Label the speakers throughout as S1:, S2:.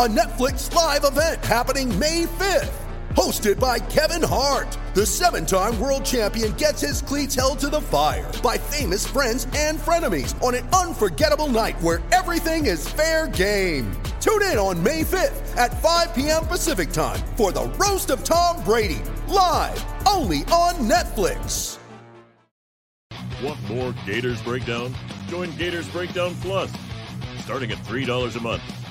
S1: a Netflix live event happening May 5th. Hosted by Kevin Hart, the seven time world champion gets his cleats held to the fire by famous friends and frenemies on an unforgettable night where everything is fair game. Tune in on May 5th at 5 p.m. Pacific time for the Roast of Tom Brady, live only on Netflix.
S2: Want more Gators Breakdown? Join Gators Breakdown Plus. Starting at $3 a month,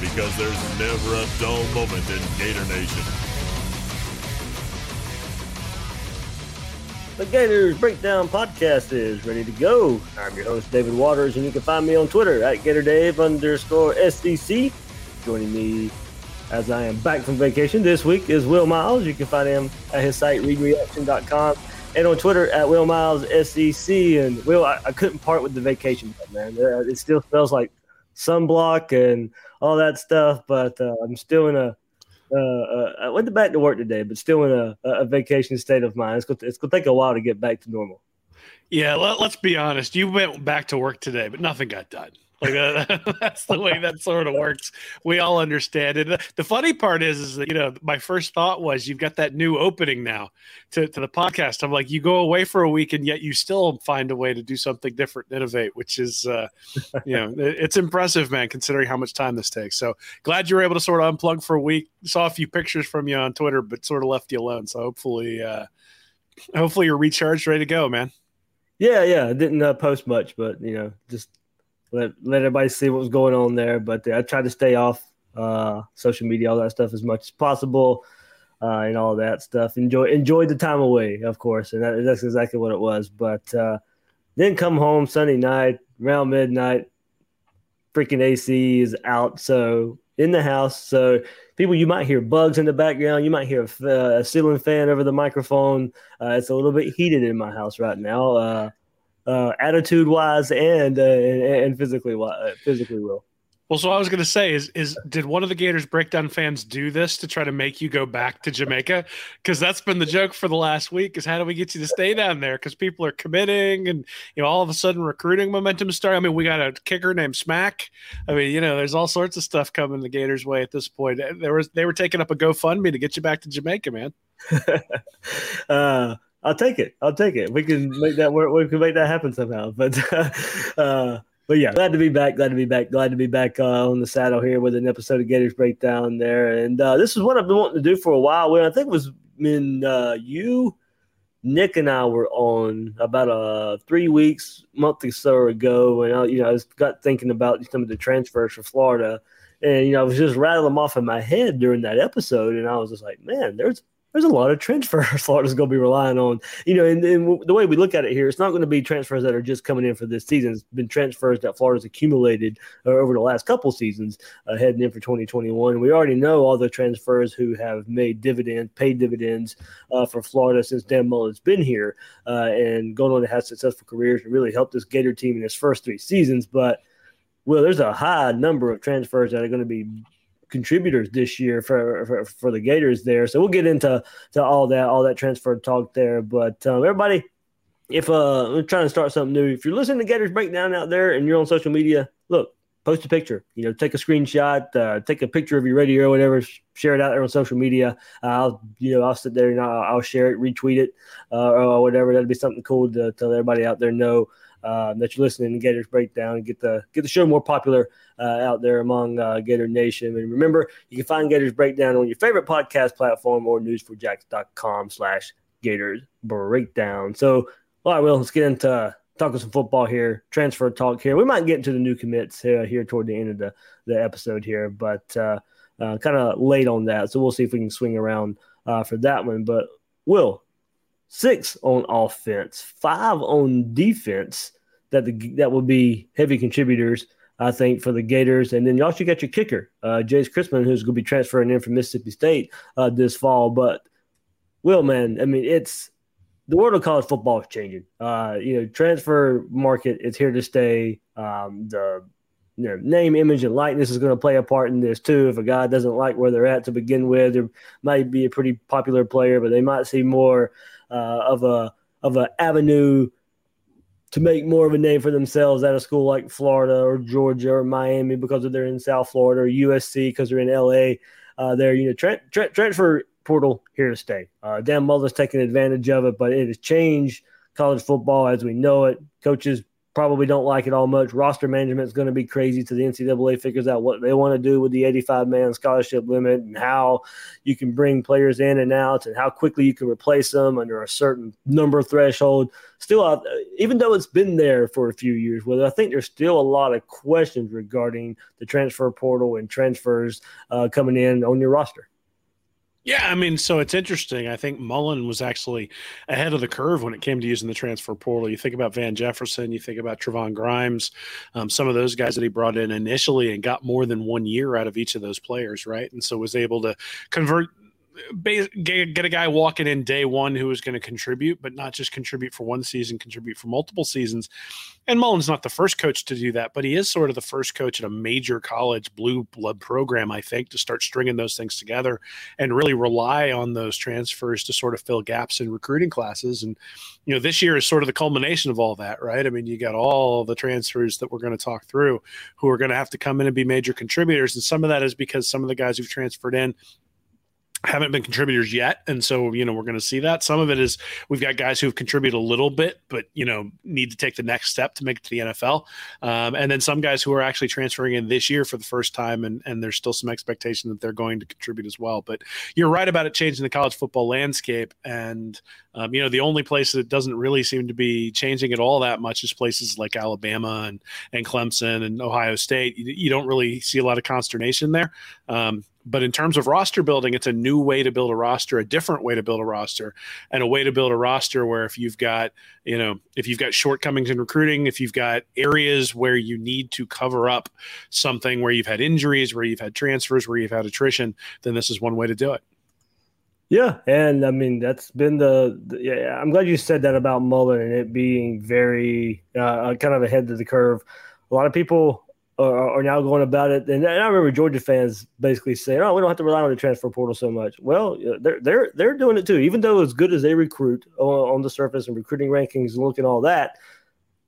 S2: Because there's never a dull moment in Gator Nation.
S3: The Gators Breakdown podcast is ready to go. I'm your host, David Waters, and you can find me on Twitter at GatorDave underscore SEC. Joining me as I am back from vacation this week is Will Miles. You can find him at his site, readreaction.com, and on Twitter at Will Miles. And Will, I, I couldn't part with the vacation, man. It still smells like sunblock and all that stuff, but uh, I'm still in a uh, uh, I went back to work today, but still in a, a vacation state of mind. It's to, it's to take a while to get back to normal.
S4: Yeah, let, us be honest. You went back to work today, but nothing got done. Like uh, that's the way that sort of works. We all understand it. The funny part is, is that you know, my first thought was you've got that new opening now to, to the podcast. I'm like, you go away for a week and yet you still find a way to do something different, innovate, which is, uh, you know, it- it's impressive, man, considering how much time this takes. So glad you were able to sort of unplug for a week. Saw a few pictures from you on Twitter, but sort of left you alone. So hopefully, uh, hopefully you're recharged, ready to go, man.
S3: Yeah, yeah. I didn't uh, post much, but you know, just let let everybody see what was going on there. But uh, I tried to stay off uh, social media, all that stuff, as much as possible, uh, and all that stuff. Enjoy enjoy the time away, of course, and that, that's exactly what it was. But uh, then come home Sunday night around midnight. Freaking AC is out, so in the house. So people, you might hear bugs in the background. You might hear a, uh, a ceiling fan over the microphone. Uh, it's a little bit heated in my house right now. Uh, attitude wise and, uh, and and physically wi- uh, physically will.
S4: Well, so I was going to say is is did one of the Gators breakdown fans do this to try to make you go back to Jamaica? Because that's been the joke for the last week. Is how do we get you to stay down there? Because people are committing, and you know all of a sudden recruiting momentum starting. I mean, we got a kicker named Smack. I mean, you know, there's all sorts of stuff coming the Gators' way at this point. There was they were taking up a GoFundMe to get you back to Jamaica, man.
S3: uh, I'll take it. I'll take it. We can make that work. We can make that happen somehow. But uh, but yeah, glad to be back. Glad to be back. Glad to be back uh, on the saddle here with an episode of Gators Breakdown there. And uh, this is what I've been wanting to do for a while. When I think it was when uh, you, Nick, and I were on about uh, three weeks, month or so ago, and I, you know I was got thinking about some of the transfers for Florida. And you know, I was just rattling them off in my head during that episode, and I was just like, "Man, there's there's a lot of transfers Florida's going to be relying on. You know, and, and the way we look at it here, it's not going to be transfers that are just coming in for this season. It's been transfers that Florida's accumulated uh, over the last couple seasons uh, heading in for 2021. We already know all the transfers who have made dividends, paid dividends uh, for Florida since Dan Mullen's been here uh, and gone on to have successful careers and really helped this Gator team in its first three seasons. But well, there's a high number of transfers that are going to be contributors this year for, for for the Gators there. So we'll get into to all that all that transfer talk there. But um, everybody, if uh, we're trying to start something new, if you're listening to Gators Breakdown out there and you're on social media, look, post a picture. You know, take a screenshot, uh, take a picture of your radio or whatever, share it out there on social media. Uh, I'll you know I'll sit there and I'll, I'll share it, retweet it, uh, or whatever. That'd be something cool to, to let everybody out there know um, that you're listening to Gators Breakdown and get the get the show more popular uh, out there among uh, Gator Nation. And remember, you can find Gators Breakdown on your favorite podcast platform or news4jax.com slash Gators Breakdown. So, all right, Will, let's get into talking some football here, transfer talk here. We might get into the new commits uh, here toward the end of the, the episode here, but uh, uh, kind of late on that. So we'll see if we can swing around uh, for that one. But Will, six on offense, five on defense. That the that would be heavy contributors, I think, for the Gators. And then you also got your kicker, uh, Jace who's going to be transferring in from Mississippi State uh, this fall. But Will, man, I mean, it's the world of college football is changing. Uh, you know, transfer market is here to stay. Um, the you know, name, image, and likeness is going to play a part in this too. If a guy doesn't like where they're at to begin with, there might be a pretty popular player, but they might see more uh, of a of an avenue to make more of a name for themselves at a school like Florida or Georgia or Miami because they're in South Florida or USC because they're in LA. Uh, they're you know tra- tra- transfer portal here to stay. Uh, Dan Mullen's taking advantage of it, but it has changed college football as we know it. Coaches probably don't like it all much. Roster management is going to be crazy to the NCAA figures out what they want to do with the 85 man scholarship limit and how you can bring players in and out and how quickly you can replace them under a certain number threshold. Still, even though it's been there for a few years, whether I think there's still a lot of questions regarding the transfer portal and transfers uh, coming in on your roster.
S4: Yeah, I mean, so it's interesting. I think Mullen was actually ahead of the curve when it came to using the transfer portal. You think about Van Jefferson, you think about Trevon Grimes, um, some of those guys that he brought in initially and got more than one year out of each of those players, right? And so was able to convert get a guy walking in day one who is going to contribute, but not just contribute for one season, contribute for multiple seasons. And Mullen's not the first coach to do that, but he is sort of the first coach at a major college blue blood program, I think, to start stringing those things together and really rely on those transfers to sort of fill gaps in recruiting classes. And, you know, this year is sort of the culmination of all that, right? I mean, you got all the transfers that we're going to talk through who are going to have to come in and be major contributors. And some of that is because some of the guys who've transferred in haven't been contributors yet and so you know we're going to see that. Some of it is we've got guys who've contributed a little bit but you know need to take the next step to make it to the nfl um, and then some guys who are actually transferring in this year for the first time and, and there's still some expectation that they're going to contribute as well. But you're right about it changing the college football landscape and um, you know the only place that doesn't really seem to be changing at all that much is places like alabama and, and clemson and ohio state. You, you don't really see a lot of consternation there. Um, but in terms of roster building, it's a new way to build a roster, a different way to build a roster, and a way to build a roster where if you've got, you know, if you've got shortcomings in recruiting, if you've got areas where you need to cover up something where you've had injuries, where you've had transfers, where you've had attrition, then this is one way to do it.
S3: Yeah, and I mean that's been the, the, yeah. I'm glad you said that about Mullen and it being very uh, kind of ahead of the curve. A lot of people are, are now going about it. And, I remember Georgia fans basically saying, "Oh, we don't have to rely on the transfer portal so much." Well, they're they're they're doing it too. Even though as good as they recruit on, on the surface and recruiting rankings, and look and all that,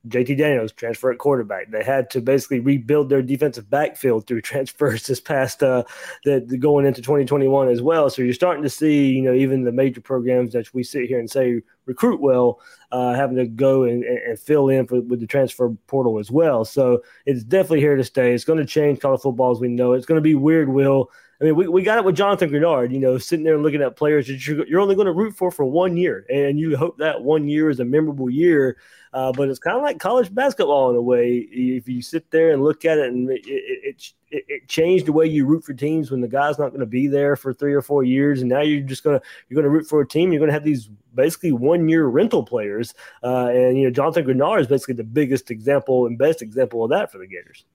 S3: JT Daniels transfer at quarterback. They had to basically rebuild their defensive backfield through transfers this past uh, the, going into 2021 as well. So you're starting to see, you know, even the major programs that we sit here and say recruit well, uh, having to go and, and fill in for, with the transfer portal as well. So it's definitely here to stay. It's going to change college football as we know. It's going to be weird, Will, I mean, we, we got it with Jonathan Greenard, you know, sitting there looking at players that you're, you're only going to root for for one year. And you hope that one year is a memorable year. Uh, but it's kind of like college basketball in a way. If you sit there and look at it, and it, it, it, it changed the way you root for teams when the guy's not going to be there for three or four years, and now you're just going to you're going to root for a team. You're going to have these basically one year rental players, uh, and you know Jonathan Greenard is basically the biggest example and best example of that for the Gators.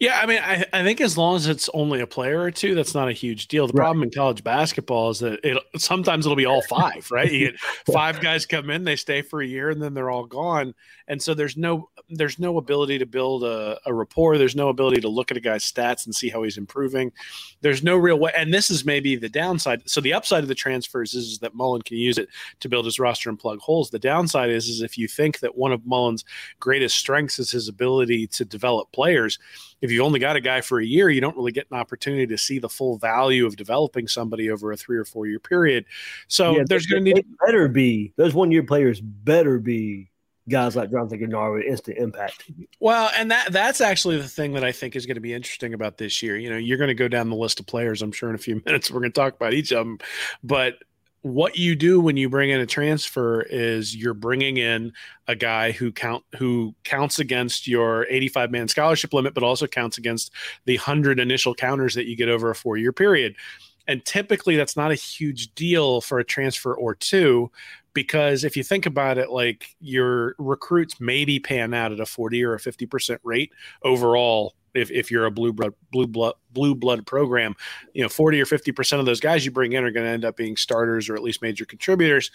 S4: Yeah, I mean, I, I think as long as it's only a player or two, that's not a huge deal. The right. problem in college basketball is that it sometimes it'll be all five, right? You get five guys come in, they stay for a year, and then they're all gone. And so there's no there's no ability to build a, a rapport. There's no ability to look at a guy's stats and see how he's improving. There's no real way. And this is maybe the downside. So the upside of the transfers is, is that Mullen can use it to build his roster and plug holes. The downside is, is if you think that one of Mullen's greatest strengths is his ability to develop players, if you only got a guy for a year, you don't really get an opportunity to see the full value of developing somebody over a three or four year period. So yeah, there's going to need
S3: better be those one year players better be guys like Jonathan Greenard with instant impact.
S4: Well, and that that's actually the thing that I think is going to be interesting about this year. You know, you're going to go down the list of players. I'm sure in a few minutes we're going to talk about each of them, but what you do when you bring in a transfer is you're bringing in a guy who count who counts against your 85 man scholarship limit but also counts against the 100 initial counters that you get over a 4 year period. And typically that's not a huge deal for a transfer or two because if you think about it like your recruits maybe pan out at a 40 or a 50% rate overall if, if you're a blue blood blue blood blue blood program you know 40 or 50 percent of those guys you bring in are going to end up being starters or at least major contributors.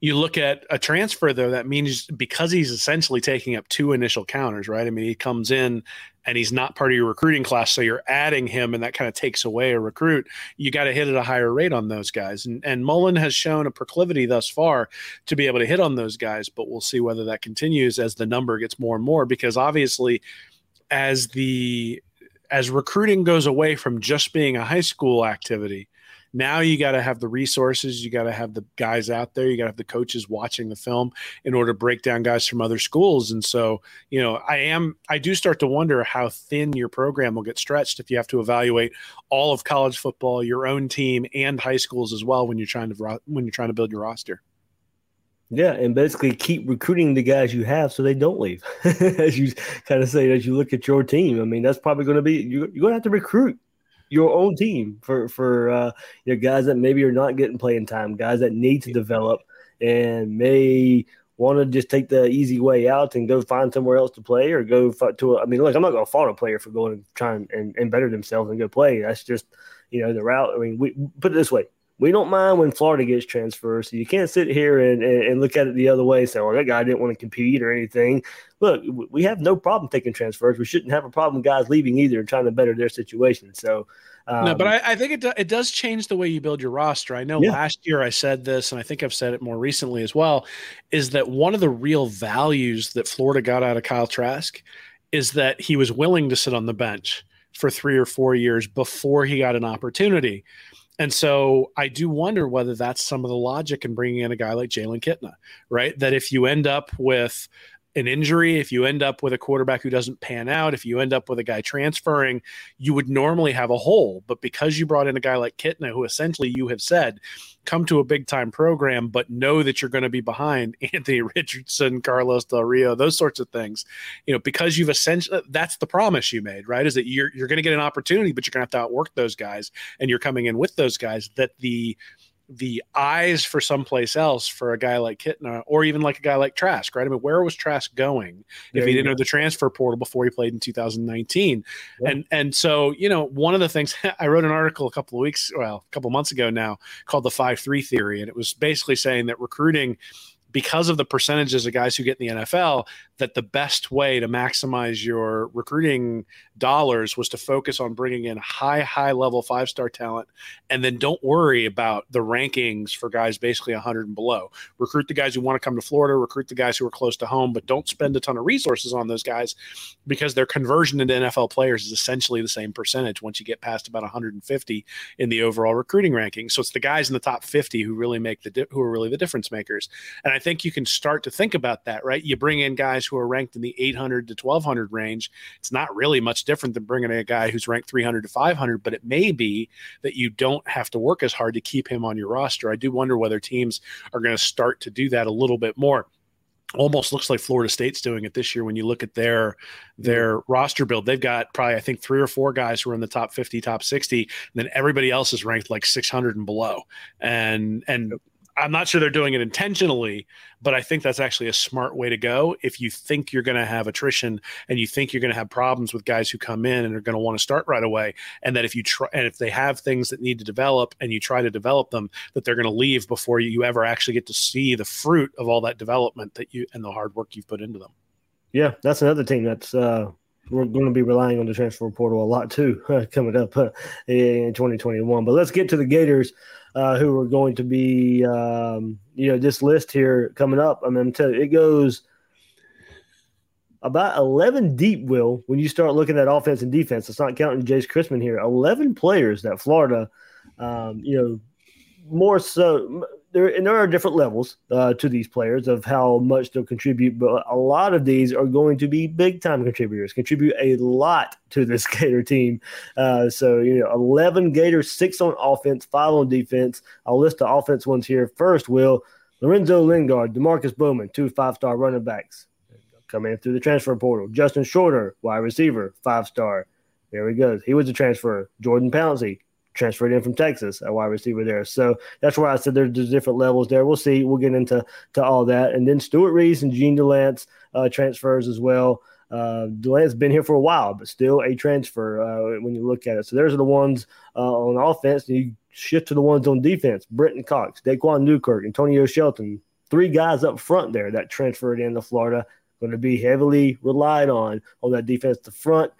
S4: You look at a transfer though that means because he's essentially taking up two initial counters right? I mean he comes in and he's not part of your recruiting class so you're adding him and that kind of takes away a recruit. You got to hit at a higher rate on those guys. And, and mullen has shown a proclivity thus far to be able to hit on those guys but we'll see whether that continues as the number gets more and more because obviously as the as recruiting goes away from just being a high school activity now you got to have the resources you got to have the guys out there you got to have the coaches watching the film in order to break down guys from other schools. And so you know i am i do start to wonder how thin your program will get stretched if you have to evaluate all of college football your own team and high schools as well when you're trying to when you're trying to build your roster
S3: yeah, and basically keep recruiting the guys you have so they don't leave. as you kind of say, as you look at your team, I mean, that's probably going to be you're, going to have to recruit your own team for for uh, you know, guys that maybe are not getting playing time, guys that need to develop and may want to just take the easy way out and go find somewhere else to play or go to. A, I mean, look, I'm not going to fault a player for going and trying and, and better themselves and go play. That's just you know the route. I mean, we put it this way: we don't mind when Florida gets transferred. So you can't sit here and, and, and, look at it the other way and say, well, that guy didn't want to compete or anything. Look, we have no problem taking transfers. We shouldn't have a problem with guys leaving either and trying to better their situation. So,
S4: um, no, but I, I think it, do, it does change the way you build your roster. I know yeah. last year I said this, and I think I've said it more recently as well, is that one of the real values that Florida got out of Kyle Trask is that he was willing to sit on the bench for three or four years before he got an opportunity. And so I do wonder whether that's some of the logic in bringing in a guy like Jalen Kitna, right? That if you end up with an injury, if you end up with a quarterback who doesn't pan out, if you end up with a guy transferring, you would normally have a hole. But because you brought in a guy like Kitna, who essentially you have said, come to a big time program, but know that you're going to be behind Anthony Richardson, Carlos Del Rio, those sorts of things, you know, because you've essentially, that's the promise you made, right? Is that you're, you're going to get an opportunity, but you're going to have to outwork those guys and you're coming in with those guys that the, the eyes for someplace else for a guy like Kitna or even like a guy like Trask, right? I mean, where was Trask going there if he didn't go. know the transfer portal before he played in 2019? Yeah. And and so, you know, one of the things I wrote an article a couple of weeks, well, a couple months ago now called the 5-3 theory and it was basically saying that recruiting because of the percentages of guys who get in the NFL, that the best way to maximize your recruiting dollars was to focus on bringing in high, high level five star talent, and then don't worry about the rankings for guys basically 100 and below. Recruit the guys who want to come to Florida, recruit the guys who are close to home, but don't spend a ton of resources on those guys because their conversion into NFL players is essentially the same percentage once you get past about 150 in the overall recruiting ranking. So it's the guys in the top 50 who really make the di- who are really the difference makers. And I think you can start to think about that, right? You bring in guys who are ranked in the 800 to 1200 range. It's not really much different than bringing in a guy who's ranked 300 to 500, but it may be that you don't have to work as hard to keep him on your roster. I do wonder whether teams are going to start to do that a little bit more almost looks like Florida State's doing it this year when you look at their mm-hmm. their roster build. They've got probably I think three or four guys who are in the top 50, top 60, and then everybody else is ranked like 600 and below. And and I'm not sure they're doing it intentionally, but I think that's actually a smart way to go. If you think you're going to have attrition and you think you're going to have problems with guys who come in and are going to want to start right away, and that if you try and if they have things that need to develop and you try to develop them, that they're going to leave before you ever actually get to see the fruit of all that development that you and the hard work you've put into them.
S3: Yeah, that's another team that's uh, we're going to be relying on the transfer portal a lot too coming up uh, in 2021. But let's get to the Gators uh, who are going to be, um, you know, this list here coming up. I mean, you, it goes about 11 deep, Will, when you start looking at offense and defense. It's not counting Jace Christmann here. 11 players that Florida, um, you know, more so there and there are different levels uh, to these players of how much they'll contribute, but a lot of these are going to be big time contributors, contribute a lot to this Gator team. Uh, so you know, eleven Gators, six on offense, five on defense. I'll list the offense ones here first. Will Lorenzo Lingard, Demarkcus Bowman, two five star running backs coming in through the transfer portal. Justin Shorter, wide receiver, five star. There he goes. He was a transfer. Jordan Pouncey, transferred in from Texas, a wide receiver there. So that's why I said there's, different levels there. We'll see. We'll get into to all that. And then Stewart Reese and Jean Delance uh, transfers as well. Uh, Delance's been here for a while, but still a transfer uh, when you look at it. So there's the ones uh, on offense. You shift to the ones on defense. Brenton Cox, Daquan Newkirk, Antonio Shelton. Three guys up front there that transferred into Florida. Going to be heavily relied on on that defense. The front,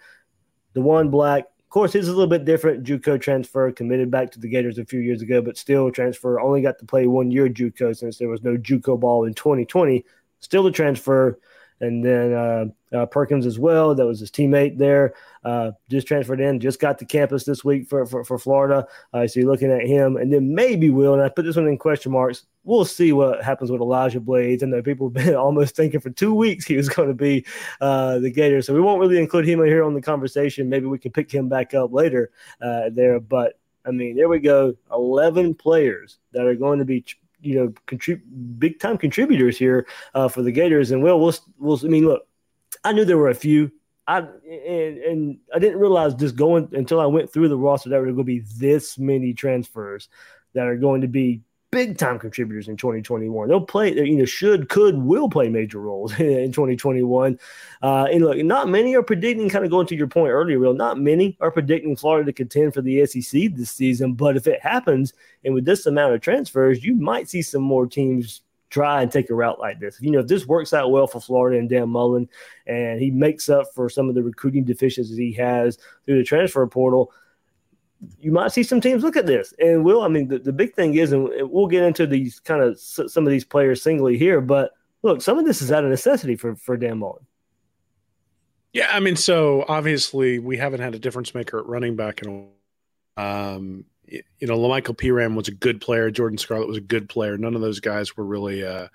S3: the one black, course, his is a little bit different. JUCO transfer, committed back to the Gators a few years ago, but still transfer. Only got to play one year JUCO since there was no JUCO ball in 2020. Still a transfer and then uh, uh, Perkins as well. That was his teammate there. Uh, just transferred in, just got to campus this week for for, for Florida. Uh, so you're looking at him, and then maybe Will. And I put this one in question marks. We'll see what happens with Elijah Blades. And people have been almost thinking for two weeks he was going to be uh, the Gator. So we won't really include him here on the conversation. Maybe we can pick him back up later uh, there. But I mean, there we go. 11 players that are going to be you know contrib- big time contributors here uh, for the Gators. And well, we'll we'll. I mean, look, I knew there were a few. I and, and I didn't realize just going until I went through the roster that there were going to be this many transfers that are going to be big time contributors in 2021. They'll play, you know, should, could, will play major roles in 2021. Uh, and look, not many are predicting, kind of going to your point earlier, Will, not many are predicting Florida to contend for the SEC this season. But if it happens, and with this amount of transfers, you might see some more teams try and take a route like this. You know, if this works out well for Florida and Dan Mullen, and he makes up for some of the recruiting deficiencies he has through the transfer portal – you might see some teams look at this and will i mean the, the big thing is and we'll get into these kind of some of these players singly here but look some of this is out of necessity for for dan mullen
S4: yeah i mean so obviously we haven't had a difference maker at running back in a um you know, Lamical Perine was a good player. Jordan Scarlett was a good player. None of those guys were really uh,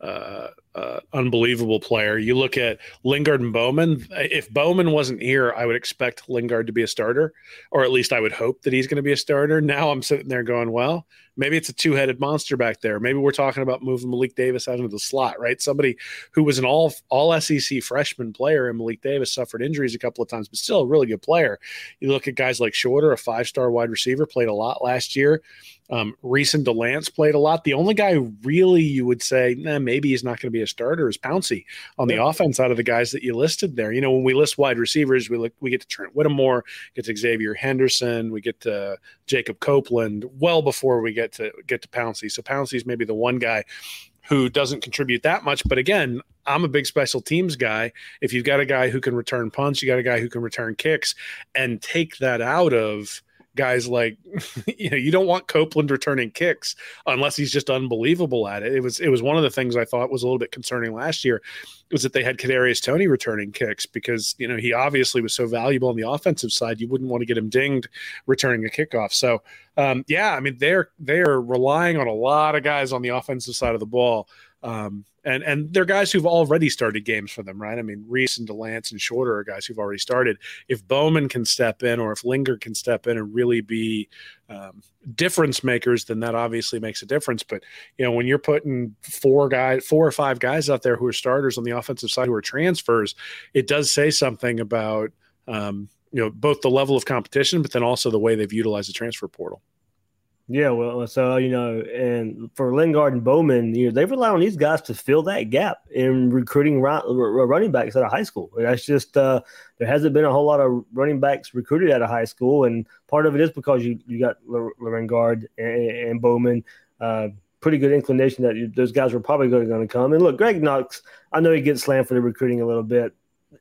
S4: uh, uh, unbelievable player. You look at Lingard and Bowman. If Bowman wasn't here, I would expect Lingard to be a starter, or at least I would hope that he's going to be a starter. Now I'm sitting there going, well, maybe it's a two headed monster back there. Maybe we're talking about moving Malik Davis out into the slot, right? Somebody who was an all all SEC freshman player, and Malik Davis suffered injuries a couple of times, but still a really good player. You look at guys like Shorter, a five star wide receiver, played a lot last year. Um, Reese Delance played a lot. The only guy really you would say nah, maybe he's not going to be a starter is Pouncey on the yeah. offense out of the guys that you listed there. You know, when we list wide receivers, we look we get to Trent Whittemore, get to Xavier Henderson, we get to Jacob Copeland well before we get to get to Pouncey. So Pouncey's maybe the one guy who doesn't contribute that much. But again, I'm a big special teams guy. If you've got a guy who can return punts, you got a guy who can return kicks, and take that out of guys like you know you don't want Copeland returning kicks unless he's just unbelievable at it. It was it was one of the things I thought was a little bit concerning last year was that they had Kadarius Toney returning kicks because you know he obviously was so valuable on the offensive side. You wouldn't want to get him dinged returning a kickoff. So um, yeah, I mean they're they're relying on a lot of guys on the offensive side of the ball. Um, and and they're guys who've already started games for them, right? I mean, Reese and Delance and Shorter are guys who've already started. If Bowman can step in, or if Lingard can step in and really be um, difference makers, then that obviously makes a difference. But you know, when you're putting four guys, four or five guys out there who are starters on the offensive side who are transfers, it does say something about um, you know both the level of competition, but then also the way they've utilized the transfer portal.
S3: Yeah, well, so you know, and for Lingard and Bowman, you know, they rely on these guys to fill that gap in recruiting running backs out of high school. That's just uh, there hasn't been a whole lot of running backs recruited out of high school, and part of it is because you you got Lingard and, and Bowman. Uh, pretty good inclination that you, those guys were probably going to come. And look, Greg Knox, I know he gets slammed for the recruiting a little bit,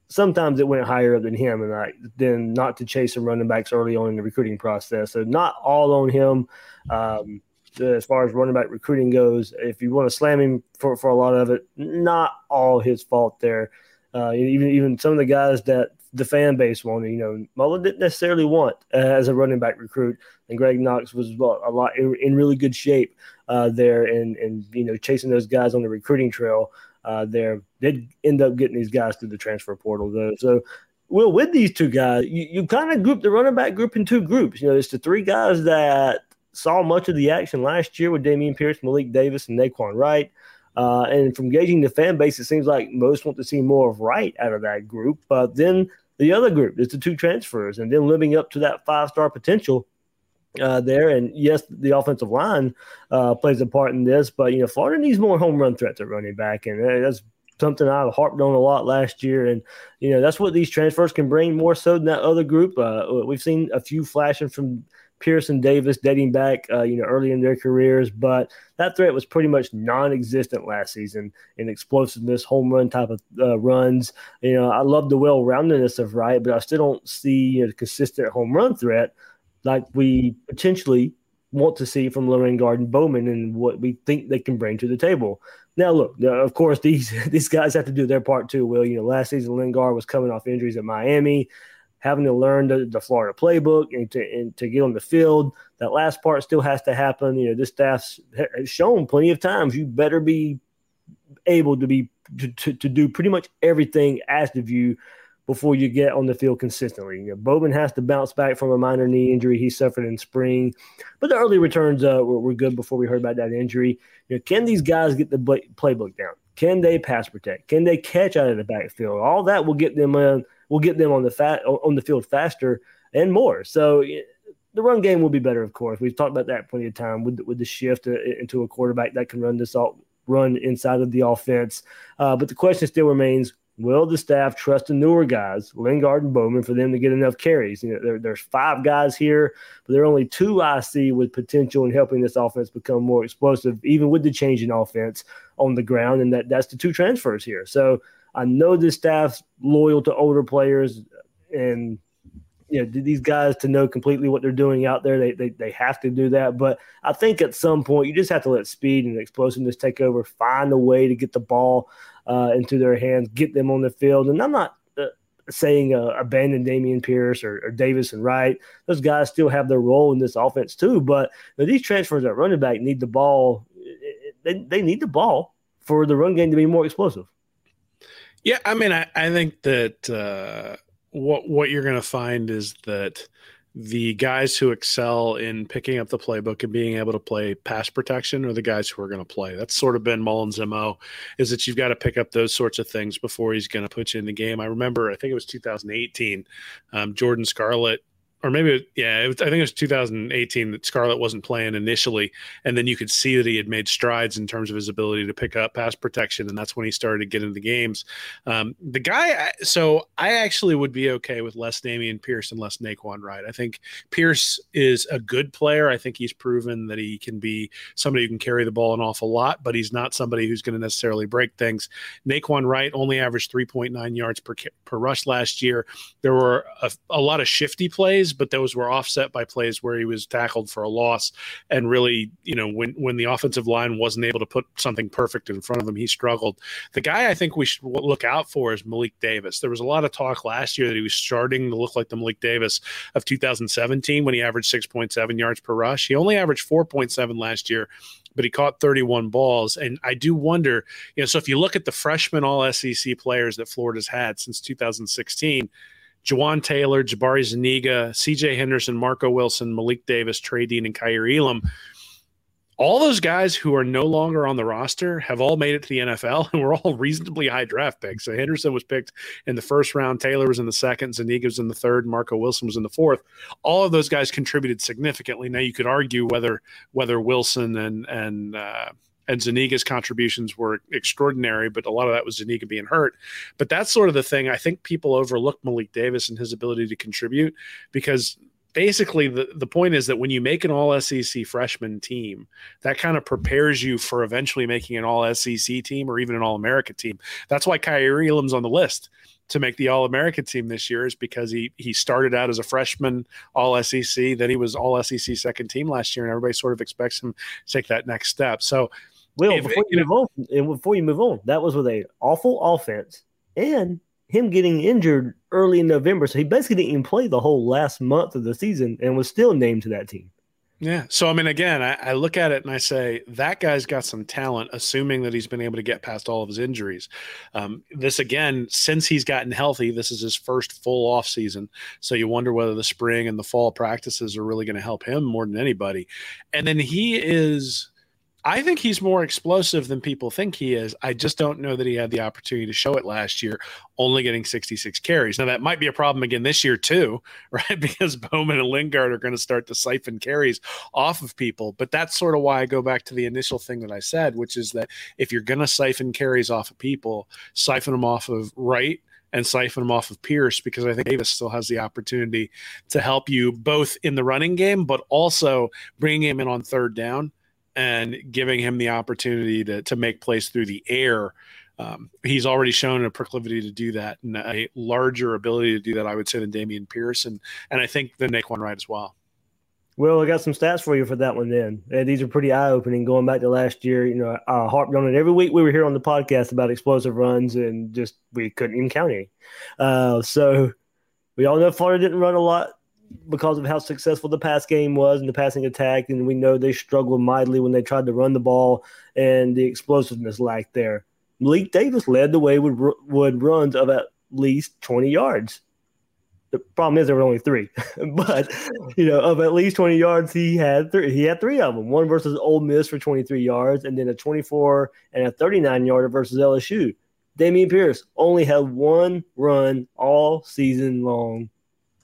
S3: sometimes it went higher up than him, and I then not to chase some running backs early on in the recruiting process. So not all on him. Um, as far as running back recruiting goes, if you want to slam him for, for a lot of it, not all his fault there. Uh, even even some of the guys that the fan base wanted. You know, Mullen didn't necessarily want uh, as a running back recruit, and Greg Knox was well, a lot in, in, really good shape uh, there, and and you know chasing those guys on the recruiting trail. Uh, there did end up getting these guys through the transfer portal though. So, well, with these two guys, you, you kind of group the running back group in two groups. You know, it's the three guys that saw much of the action last year with Dameon Pierce, Malik Davis, and Nay'Quan Wright. Uh, and from gauging the fan base, it seems like most want to see more of Wright out of that group. But then the other group is the two transfers, and then living up to that five star potential uh, there. And yes, the offensive line uh, plays a part in this, but you know Florida needs more home run threats at running back, and uh, that's something I harped on a lot last year. And you know that's what these transfers can bring more so than that other group. Uh, we've seen a few flashing from Pearson Davis dating back, uh, you know, early in their careers, but that threat was pretty much non-existent last season in explosiveness, home run type of uh, runs. You know, I love the well-roundedness of Wright, but I still don't see a consistent home run threat like we potentially want to see from Lorengar and Bowman and what we think they can bring to the table. Now, look, of course, these these guys have to do their part too. Will you know, last season Lingard was coming off injuries at Miami having to learn the, the Florida playbook and to, and to get on the field. That last part still has to happen. You know, this staff's shown plenty of times you better be able to be to, to, to do pretty much everything asked of you before you get on the field consistently. You know, Bowman has to bounce back from a minor knee injury he suffered in spring, but the early returns uh, were, were, good before we heard about that injury. You know, can these guys get the playbook down? Can they pass protect? Can they catch out of the backfield? All that will get them uh, will get them on the fat on the field faster and more. So the run game will be better, of course. We've talked about that plenty of time with with the shift uh, into a quarterback that can run this all run inside of the offense. Uh, but the question still remains: Will the staff trust the newer guys, Lingard and Bowman, for them to get enough carries? You know, there, there's five guys here, but there are only two I see with potential in helping this offense become more explosive, even with the change in offense on the ground, and that that's the two transfers here. So I know the staff's loyal to older players, and you know these guys to know completely what they're doing out there. They, they they have to do that. But I think at some point you just have to let speed and explosiveness take over. Find a way to get the ball uh, into their hands, get them on the field. And I'm not uh, saying uh, abandon Dameon Pierce or, or, Davis and Wright. Those guys still have their role in this offense too. But you know, these transfers at running back need the ball. They, they need the ball for the run game to be more explosive.
S4: Yeah, I mean, I, I think that uh, what what you're going to find is that the guys who excel in picking up the playbook and being able to play pass protection are the guys who are going to play. That's sort of been Mullen's mo, is that you've got to pick up those sorts of things before he's going to put you in the game. I remember, I think it was 2018, um, Jordan Scarlett or maybe yeah, was, I think it was 2018 that Scarlett wasn't playing initially, and then you could see that he had made strides in terms of his ability to pick up pass protection, and that's when he started to get into the games. Um, the guy, so I actually would be okay with less Dameon Pierce and less Nay'Quan Wright. I think Pierce is a good player. I think he's proven that he can be somebody who can carry the ball an awful lot, but he's not somebody who's going to necessarily break things. Naquan Wright only averaged 3.9 yards per per rush last year. There were a, a lot of shifty plays plays, but those were offset by plays where he was tackled for a loss. And really, you know, when when the offensive line wasn't able to put something perfect in front of him, he struggled. The guy I think we should look out for is Malik Davis. There was a lot of talk last year that he was starting to look like the Malik Davis of 2017 when he averaged 6.7 yards per rush. He only averaged 4.7 last year but he caught 31 balls. And I do wonder, you know, so if you look at the freshman all SEC players that Florida's had since 2016, Jawaan Taylor, Jabari Zuniga, CJ Henderson, Marco Wilson, Malik Davis, Trey Dean, and Kaiir Elam. All those guys who are no longer on the roster have all made it to the NFL and were all reasonably high draft picks. So Henderson was picked in the first round, Taylor was in the second, Zuniga was in the third, Marco Wilson was in the fourth. All of those guys contributed significantly. Now you could argue whether whether Wilson and and uh, and Zuniga's contributions were extraordinary, but a lot of that was Zuniga being hurt. But that's sort of the thing. I think people overlook Malik Davis and his ability to contribute because basically the, the point is that when you make an all SEC freshman team, that kind of prepares you for eventually making an all SEC team or even an all America team. That's why Kaiir Elam's on the list to make the All American team this year is because he he started out as a freshman All SEC, then he was All SEC second team last year, and everybody sort of expects him to take that next step. So
S3: Will, if, before you, you move on, and before you move on, that was with a awful offense and him getting injured early in November. So he basically didn't even play the whole last month of the season and was still named to that team.
S4: Yeah. So, I mean, again, I, I, look at it and I say, that guy's got some talent, assuming that he's been able to get past all of his injuries. Um, this, again, since he's gotten healthy, this is his first full off season. So you wonder whether the spring and the fall practices are really going to help him more than anybody. And then he is I think he's more explosive than people think he is. I just don't know that he had the opportunity to show it last year, only getting 66 carries. Now, that might be a problem again this year, too, right? Because Bowman and Lingard are going to start to siphon carries off of people. But that's sort of why I go back to the initial thing that I said, which is that if you're going to siphon carries off of people, siphon them off of Wright and siphon them off of Pierce because I think Davis still has the opportunity to help you both in the running game, but also bring him in on third down and giving him the opportunity to, to make plays through the air. Um, he's already shown a proclivity to do that and a larger ability to do that, I would say, than Dameon Pierce and, and I think the Nay'Quan Wright as well.
S3: Well, I got some stats for you for that one then. And these are pretty eye opening going back to last year. You know, I harped on it every week we were here on the podcast about explosive runs and just we couldn't even count any. Uh, so we all know Florida didn't run a lot because of how successful the pass game was and the passing attack, and we know they struggled mightily when they tried to run the ball and the explosiveness lacked there. Malik Davis led the way with, with runs of at least 20 yards. The problem is there were only three, but you know of at least 20 yards he had three. He had three of them. One versus Ole Miss for 23 yards, and then a 24 and a 39 yarder versus LSU. Dameon Pierce only had one run all season long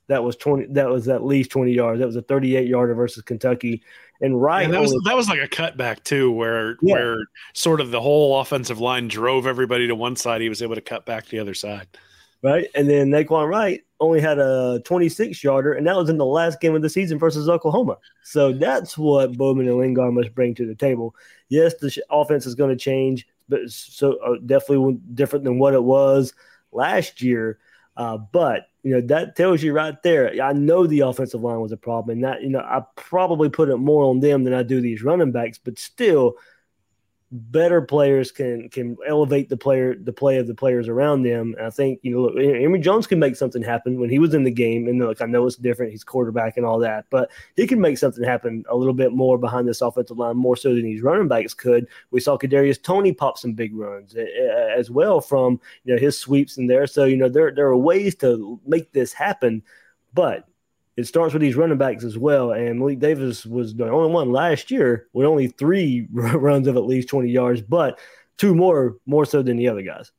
S3: that was 20 that was at least 20 yards. That was a 38 yarder versus kentucky. And right
S4: that was that was like a cutback too where yeah. where sort of the whole offensive line drove everybody to one side. He was able to cut back the other side.
S3: Right? And then Nay'Quan Wright only had a 26 yarder and that was in the last game of the season versus oklahoma. So that's what bowman and lingard must bring to the table. Yes the offense is going to change but so uh, definitely different than what it was last year. Uh, but you know that tells you right there. I know the offensive line was a problem, and that you know I probably put it more on them than I do these running backs. But still, better players can can elevate the player the play of the players around them. And I think you know look, Emory Jones can make something happen when he was in the game. And look, I know it's different; he's quarterback and all that, but he can make something happen a little bit more behind this offensive line, more so than these running backs could. We saw Kadarius Toney pop some big runs eh, eh, as well from you know his sweeps in there. So you know there there are ways to make this happen, but it starts with these running backs as well. And Malik Davis was the only one last year with only three runs of at least 20 yards, but two more, more so than the other guys.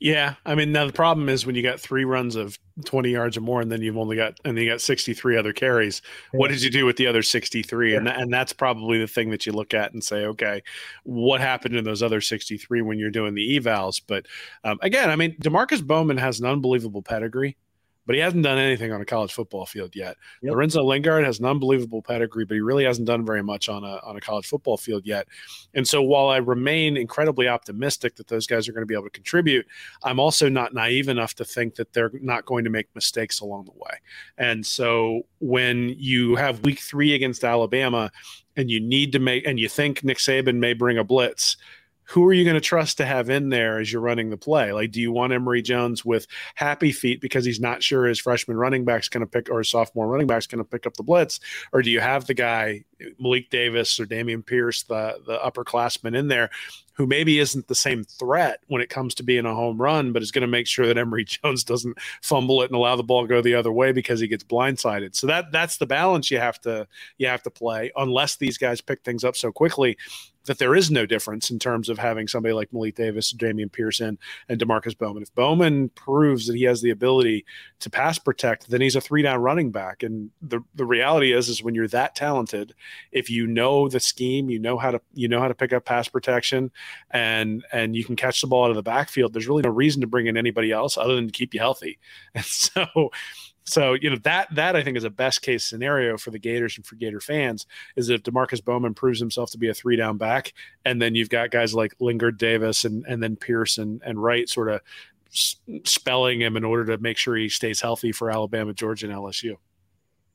S4: Yeah, I mean now the problem is when you got three runs of twenty yards or more, and then you've only got and you got sixty three other carries. Yeah. What did you do with the other sixty three? Yeah. And and that's probably the thing that you look at and say, okay, what happened in those other sixty three when you're doing the evals? But um, again, I mean, Demarkcus Bowman has an unbelievable pedigree but he hasn't done anything on a college football field yet. Yep. Lorenzo Lingard has an unbelievable pedigree, but he really hasn't done very much on a on a college football field yet. And so while I remain incredibly optimistic that those guys are going to be able to contribute, I'm also not naive enough to think that they're not going to make mistakes along the way. And so when you have week 3 against Alabama and you need to make and you think Nick Saban may bring a blitz, who are you going to trust to have in there as you're running the play? Like, do you want Emory Jones with happy feet because he's not sure his freshman running back's going to pick or his sophomore running back's going to pick up the blitz? Or do you have the guy, Malik Davis or Dameon Pierce, the, the upperclassman in there who maybe isn't the same threat when it comes to being a home run, but is going to make sure that Emory Jones doesn't fumble it and allow the ball to go the other way because he gets blindsided. So that that's the balance you have to you have to play unless these guys pick things up so quickly that there is no difference in terms of having somebody like Malik Davis, Damian Pearson, and Demarkcus Bowman. If Bowman proves that he has the ability to pass protect, then he's a three down running back. And the, the reality is, is when you're that talented, if you know the scheme, you know how to you know how to pick up pass protection, and and you can catch the ball out of the backfield. There's really no reason to bring in anybody else other than to keep you healthy. And so so you know that that I think is a best case scenario for the Gators and for Gator fans is if Demarkcus Bowman proves himself to be a three down back, and then you've got guys like Lingard Davis and and then Pearson and Wright sort of spelling him in order to make sure he stays healthy for Alabama, Georgia, and LSU.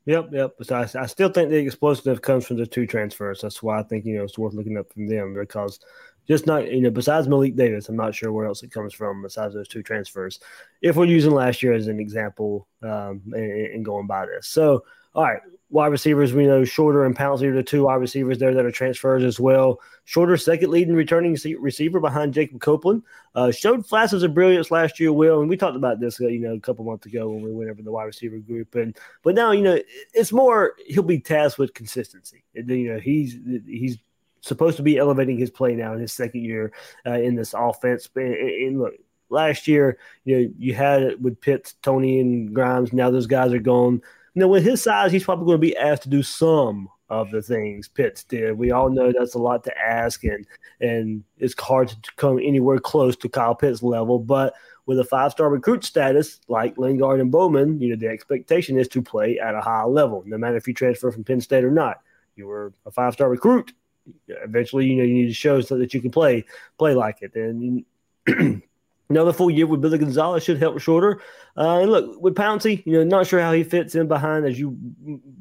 S3: Yep, yep. So I, I still think the explosive comes from the two transfers. That's why I think you know it's worth looking up from them because Just not, you know, besides Malik Davis, I'm not sure where else it comes from besides those two transfers. If we're using last year as an example um, and, and going by this. So, all right, wide receivers, we know Shorter and Pouncey are the two wide receivers there that are transfers as well. Shorter, second leading returning receiver behind Jacob Copeland. Uh, showed flashes of brilliance last year, Will, and we talked about this, uh, you know, a couple months ago when we went over the wide receiver group. And but now, you know, it's more he'll be tasked with consistency. You know, he's he's supposed to be elevating his play now in his second year uh, in this offense. And, and look, last year, you know, you had it with Pitts, Toney, and Grimes. Now those guys are gone you know, with his size, he's probably going to be asked to do some of the things Pitts did. We all know that's a lot to ask, and and it's hard to come anywhere close to Kyle Pitts' level. But with a five-star recruit status like Lingard and Bowman, you know the expectation is to play at a high level, no matter if you transfer from Penn State or not. You were a five-star recruit. Eventually, you know you need to show so that you can play play like it, and. Another full year with Billy Gonzalez should help Shorter. Uh, and look, with Pouncey, you know, not sure how he fits in behind, as you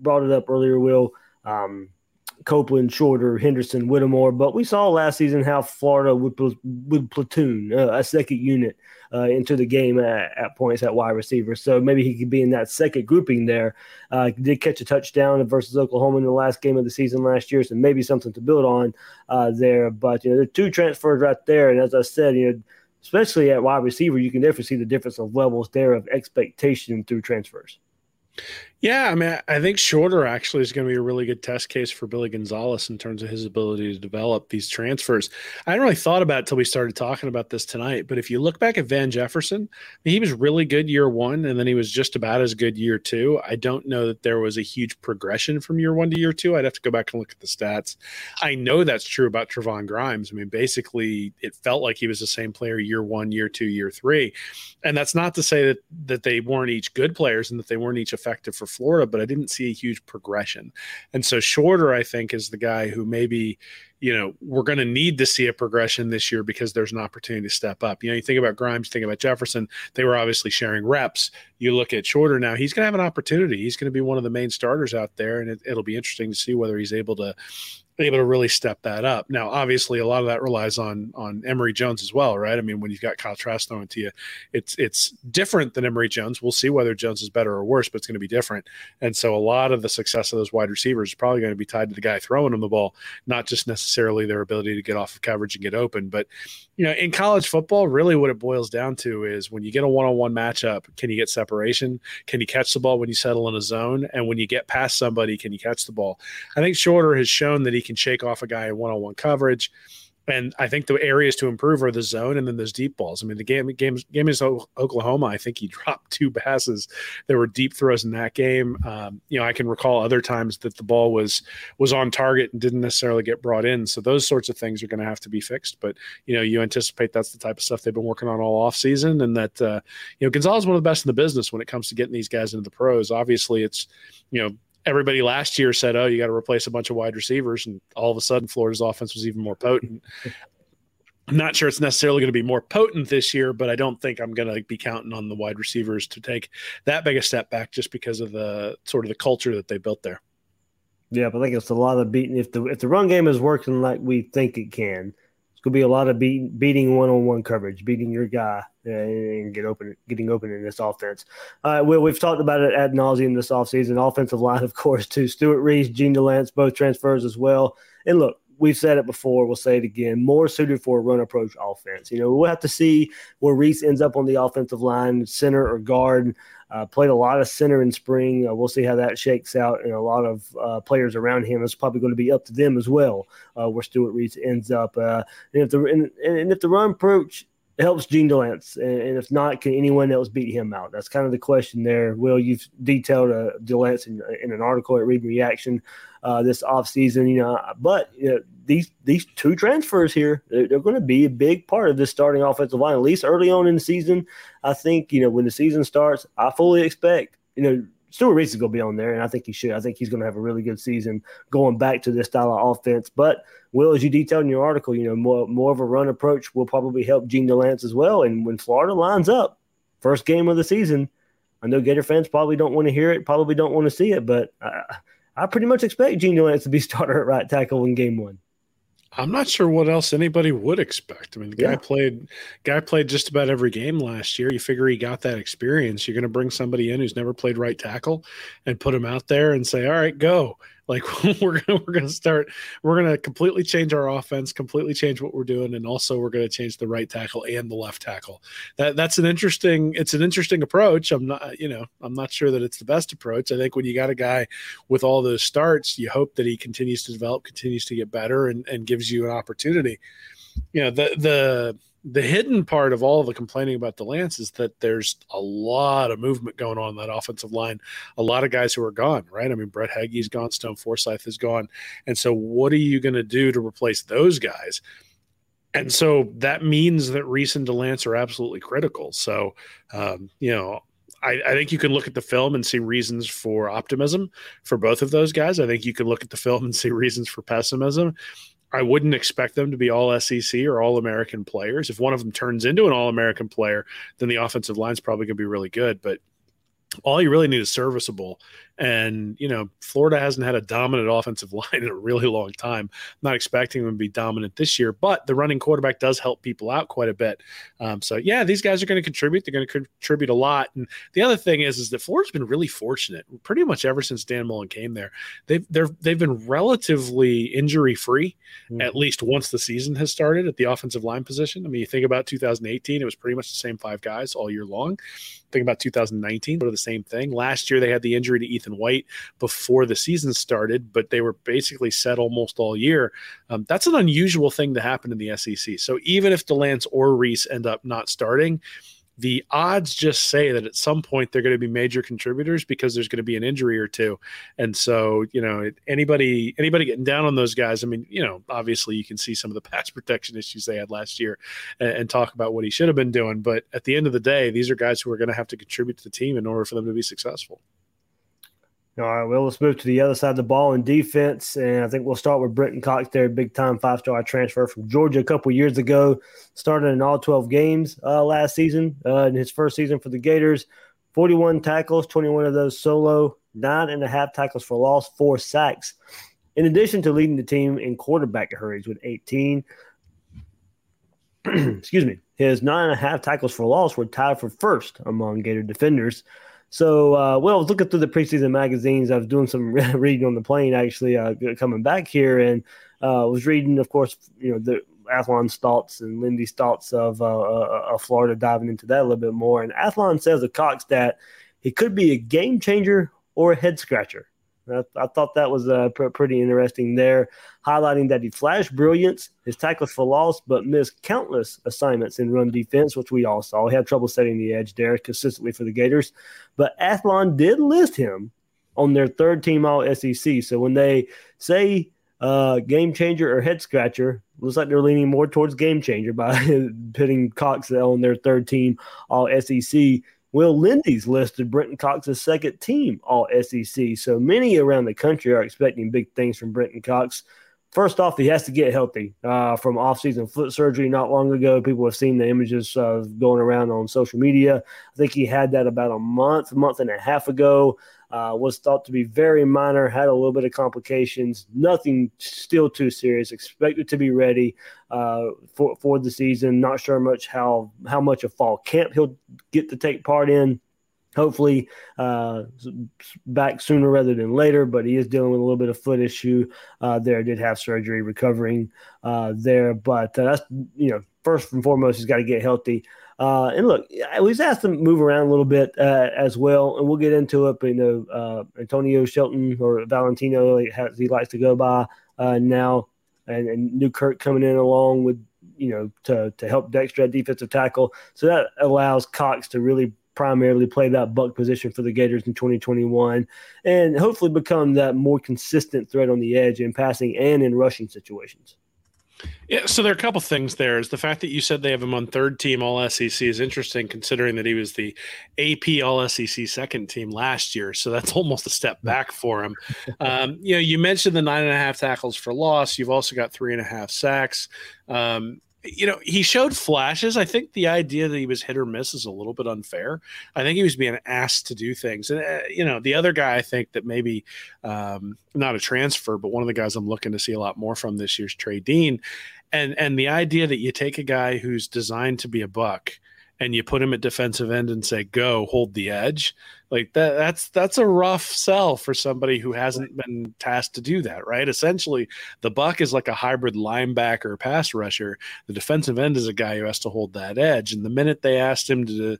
S3: brought it up earlier, Will. Um, Copeland, Shorter, Henderson, Whittemore. But we saw last season how Florida would, would platoon uh, a second unit uh, into the game at, at, points at wide receiver. So maybe he could be in that second grouping there. Uh, did catch a touchdown versus Oklahoma in the last game of the season last year, so maybe something to build on uh, there. But you know, there are two transfers right there, and as I said, you know especially at wide receiver, you can definitely see the difference of levels there of expectation through transfers.
S4: Yeah, I mean, I think Shorter actually is going to be a really good test case for Billy Gonzalez in terms of his ability to develop these transfers. I hadn't really thought about it until we started talking about this tonight. But if you look back at Van Jefferson, he was really good year one, and then he was just about as good year two. I don't know that there was a huge progression from year one to year two. I'd have to go back and look at the stats. I know that's true about Trevon Grimes. I mean, basically, it felt like he was the same player year one, year two, year three. And that's not to say that that they weren't each good players and that they weren't each effective for Florida, but I didn't see a huge progression. And so Shorter, I think, is the guy who maybe, you know, we're going to need to see a progression this year because there's an opportunity to step up. You know, you think about Grimes, you think about Jefferson, they were obviously sharing reps. You look at Shorter now, he's going to have an opportunity. He's going to be one of the main starters out there, and it, it'll be interesting to see whether he's able to able to really step that up. Now, obviously, a lot of that relies on on Emory Jones as well, right? I mean, when you've got Kyle Trask throwing to you, it's it's different than Emory Jones. We'll see whether Jones is better or worse, but it's going to be different. And so, a lot of the success of those wide receivers is probably going to be tied to the guy throwing them the ball, not just necessarily their ability to get off of coverage and get open. But you know, in college football, really what it boils down to is when you get a one-on-one matchup, can you get separation? Can you catch the ball when you settle in a zone? And when you get past somebody, can you catch the ball? I think Shorter has shown that he can shake off a guy in one-on-one coverage. And I think the areas to improve are the zone and then those deep balls. I mean, the game game game is Oklahoma. I think he dropped two passes. There were deep throws in that game. Um, you know, I can recall other times that the ball was was on target and didn't necessarily get brought in. So those sorts of things are going to have to be fixed. But you know, you anticipate that's the type of stuff they've been working on all off season, and that uh, you know Gonzalez is one of the best in the business when it comes to getting these guys into the pros. Obviously, it's you know everybody last year said, "Oh, you got to replace a bunch of wide receivers," and all of a sudden, Florida's offense was even more potent. I'm not sure it's necessarily going to be more potent this year, but I don't think I'm going to be counting on the wide receivers to take that big a step back just because of the sort of the culture that they built there.
S3: Yeah, but I think it's a lot of beating. If the if the run game is working like we think it can, it's going to be a lot of beating beating one-on-one coverage, beating your guy, and get open, getting open in this offense. Uh, well, we've talked about it ad nauseum this offseason. Offensive line, of course, too. Stewart Reese, Jean Delance, both transfers as well. And look, we've said it before. We'll say it again. More suited for a run approach offense. You know, we'll have to see where Reese ends up on the offensive line, center or guard. Uh, played a lot of center in spring. Uh, we'll see how that shakes out, and a lot of uh, players around him. It's probably going to be up to them as well, uh, where Stewart Reese ends up. Uh, and if the and, and, if the run approach helps Jean Delance, and, and, if not, can anyone else beat him out? That's kind of the question there. Will you've detailed uh, Delance in, in, an article at Read Reaction uh, this offseason, you know, but you know, these these two transfers here, they're, they're, going to be a big part of this starting offensive line, at least early on in the season. I think, you know, when the season starts, I fully expect, you know, Stewart Reese is going to be on there, and I think he should. I think he's going to have a really good season going back to this style of offense. But Will, as you detailed in your article, you know more more of a run approach will probably help Jean Delance as well. And when Florida lines up, first game of the season, I know Gator fans probably don't want to hear it, probably don't want to see it, but I, I pretty much expect Jean Delance to be starter at right tackle in game one.
S4: I'm not sure what else anybody would expect. I mean, the guy played guy played just about every game last year. You figure he got that experience. You're going to bring somebody in who's never played right tackle and put him out there and say, "All right, go." Like we're gonna we're gonna start we're gonna completely change our offense, completely change what we're doing, and also we're gonna change the right tackle and the left tackle. That that's an interesting it's an interesting approach. I'm not you know I'm not sure that it's the best approach. I think when you got a guy with all those starts, you hope that he continues to develop, continues to get better, and and gives you an opportunity. You know the the the hidden part of all the complaining about Delance is that there's a lot of movement going on in that offensive line. A lot of guys who are gone, right? I mean, Brett Heggie's gone, Stone Forsyth is gone. And so, what are you going to do to replace those guys? And so that means that Reese and Delance are absolutely critical. So, um, you know, I, I, think you can look at the film and see reasons for optimism for both of those guys. I think you can look at the film and see reasons for pessimism. I wouldn't expect them to be all SEC or all American players. If one of them turns into an all American player, then the offensive line's probably going to be really good. But all you really need is serviceable. And, you know, Florida hasn't had a dominant offensive line in a really long time. I'm not expecting them to be dominant this year, but the running quarterback does help people out quite a bit. Um, so, yeah, these guys are going to contribute. They're going to contribute a lot. And the other thing is, is that Florida's been really fortunate pretty much ever since Dan Mullen came there. They've, they're, they've been relatively injury free, mm-hmm. at least once the season has started at the offensive line position. I mean, you think about 2018, it was pretty much the same five guys all year long. Think about 2019, but the same thing. Last year, they had the injury to Ethan White before the season started, but they were basically set almost all year. Um, that's an unusual thing to happen in the SEC. So even if Delance or Reese end up not starting, the odds just say that at some point they're going to be major contributors because there's going to be an injury or two. And so you know anybody anybody getting down on those guys i mean you know obviously you can see some of the pass protection issues they had last year and, and talk about what he should have been doing. But at the end of the day these are guys who are going to have to contribute to the team in order for them to be successful
S3: all right, well, let's move to the other side of the ball in defense. And I think we'll start with Brenton Cox there, big time five star transfer from Georgia a couple years ago. Started in all 12 games uh, last season, uh, in his first season for the Gators. 41 tackles, 21 of those solo, nine and a half tackles for loss, four sacks. In addition to leading the team in quarterback hurries with 18, excuse me, his nine and a half tackles for loss were tied for first among Gator defenders. So, uh, well, I was looking through the preseason magazines. I was doing some reading on the plane, actually, uh, coming back here, and uh, was reading, of course, you know, the Athlon's thoughts and Lindy's thoughts of, uh, of Florida, diving into that a little bit more. And Athlon says of Cox that he could be a game changer or a head scratcher. I, I, thought that was uh, pr- pretty interesting there, highlighting that he flashed brilliance, his tackles for loss, but missed countless assignments in run defense, which we all saw. He had trouble setting the edge there consistently for the Gators. But Athlon did list him on their third team All SEC. So when they say uh, game changer or head scratcher, looks like they're leaning more towards game changer by putting Cox on their third team All SEC. Will Lindy's listed Brenton Cox's second team All SEC. So many around the country are expecting big things from Brenton Cox. First off, he has to get healthy uh, from off-season foot surgery not long ago. People have seen the images uh, going around on social media. I think he had that about a month, month and a half ago. Uh, was thought to be very minor, had a little bit of complications, nothing still too serious. Expected to be ready uh, for for the season. Not sure much how how much of fall camp he'll get to take part in. Hopefully, uh, back sooner rather than later. But he is dealing with a little bit of foot issue uh, there. Did have surgery, recovering uh, there. But uh, that's you know first and foremost, he's got to get healthy. Uh, and look, we've asked them to move around a little bit uh, as well, and we'll get into it. But you know, uh, Antonio Shelton or Valentino, as he likes to go by uh, now, and, and Newkirk coming in along with you know to to help Dexter at defensive tackle. So that allows Cox to really primarily play that buck position for the Gators in 2021, and hopefully become that more consistent threat on the edge in passing and in rushing situations.
S4: Yeah, so there are a couple things there. Is the fact that you said they have him on third team All SEC is interesting, considering that he was the AP All SEC second team last year. So that's almost a step back for him. Um, you know, you mentioned the nine and a half tackles for loss. You've also got three and a half sacks. Um, you know, he showed flashes. I think the idea that he was hit or miss is a little bit unfair. I think he was being asked to do things. And, uh, you know, the other guy I think that maybe um, not a transfer, but one of the guys I'm looking to see a lot more from this year's Trey Dean. And, and the idea that you take a guy who's designed to be a buck and you put him at defensive end and say, go hold the edge like that that's that's a rough sell for somebody who hasn't been tasked to do that right essentially the buck is like a hybrid linebacker pass rusher the defensive end is a guy who has to hold that edge and the minute they asked him to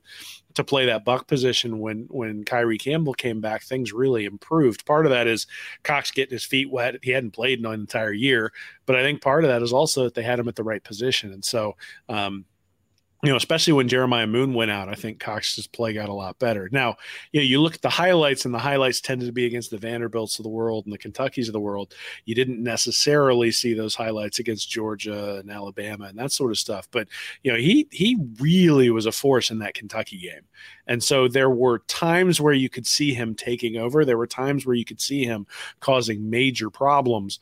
S4: to play that buck position when when Kyree Campbell came back, things really improved. Part of that is Cox getting his feet wet. He hadn't played in an entire year, but I think part of that is also that they had him at the right position. And so um, you know, especially when Jeremiah Moon went out, I think Cox's play got a lot better. Now, you know, you look at the highlights, and the highlights tended to be against the Vanderbilts of the world and the Kentuckys of the world. You didn't necessarily see those highlights against Georgia and Alabama and that sort of stuff. But you know, he he really was a force in that Kentucky game, and so there were times where you could see him taking over. There were times where you could see him causing major problems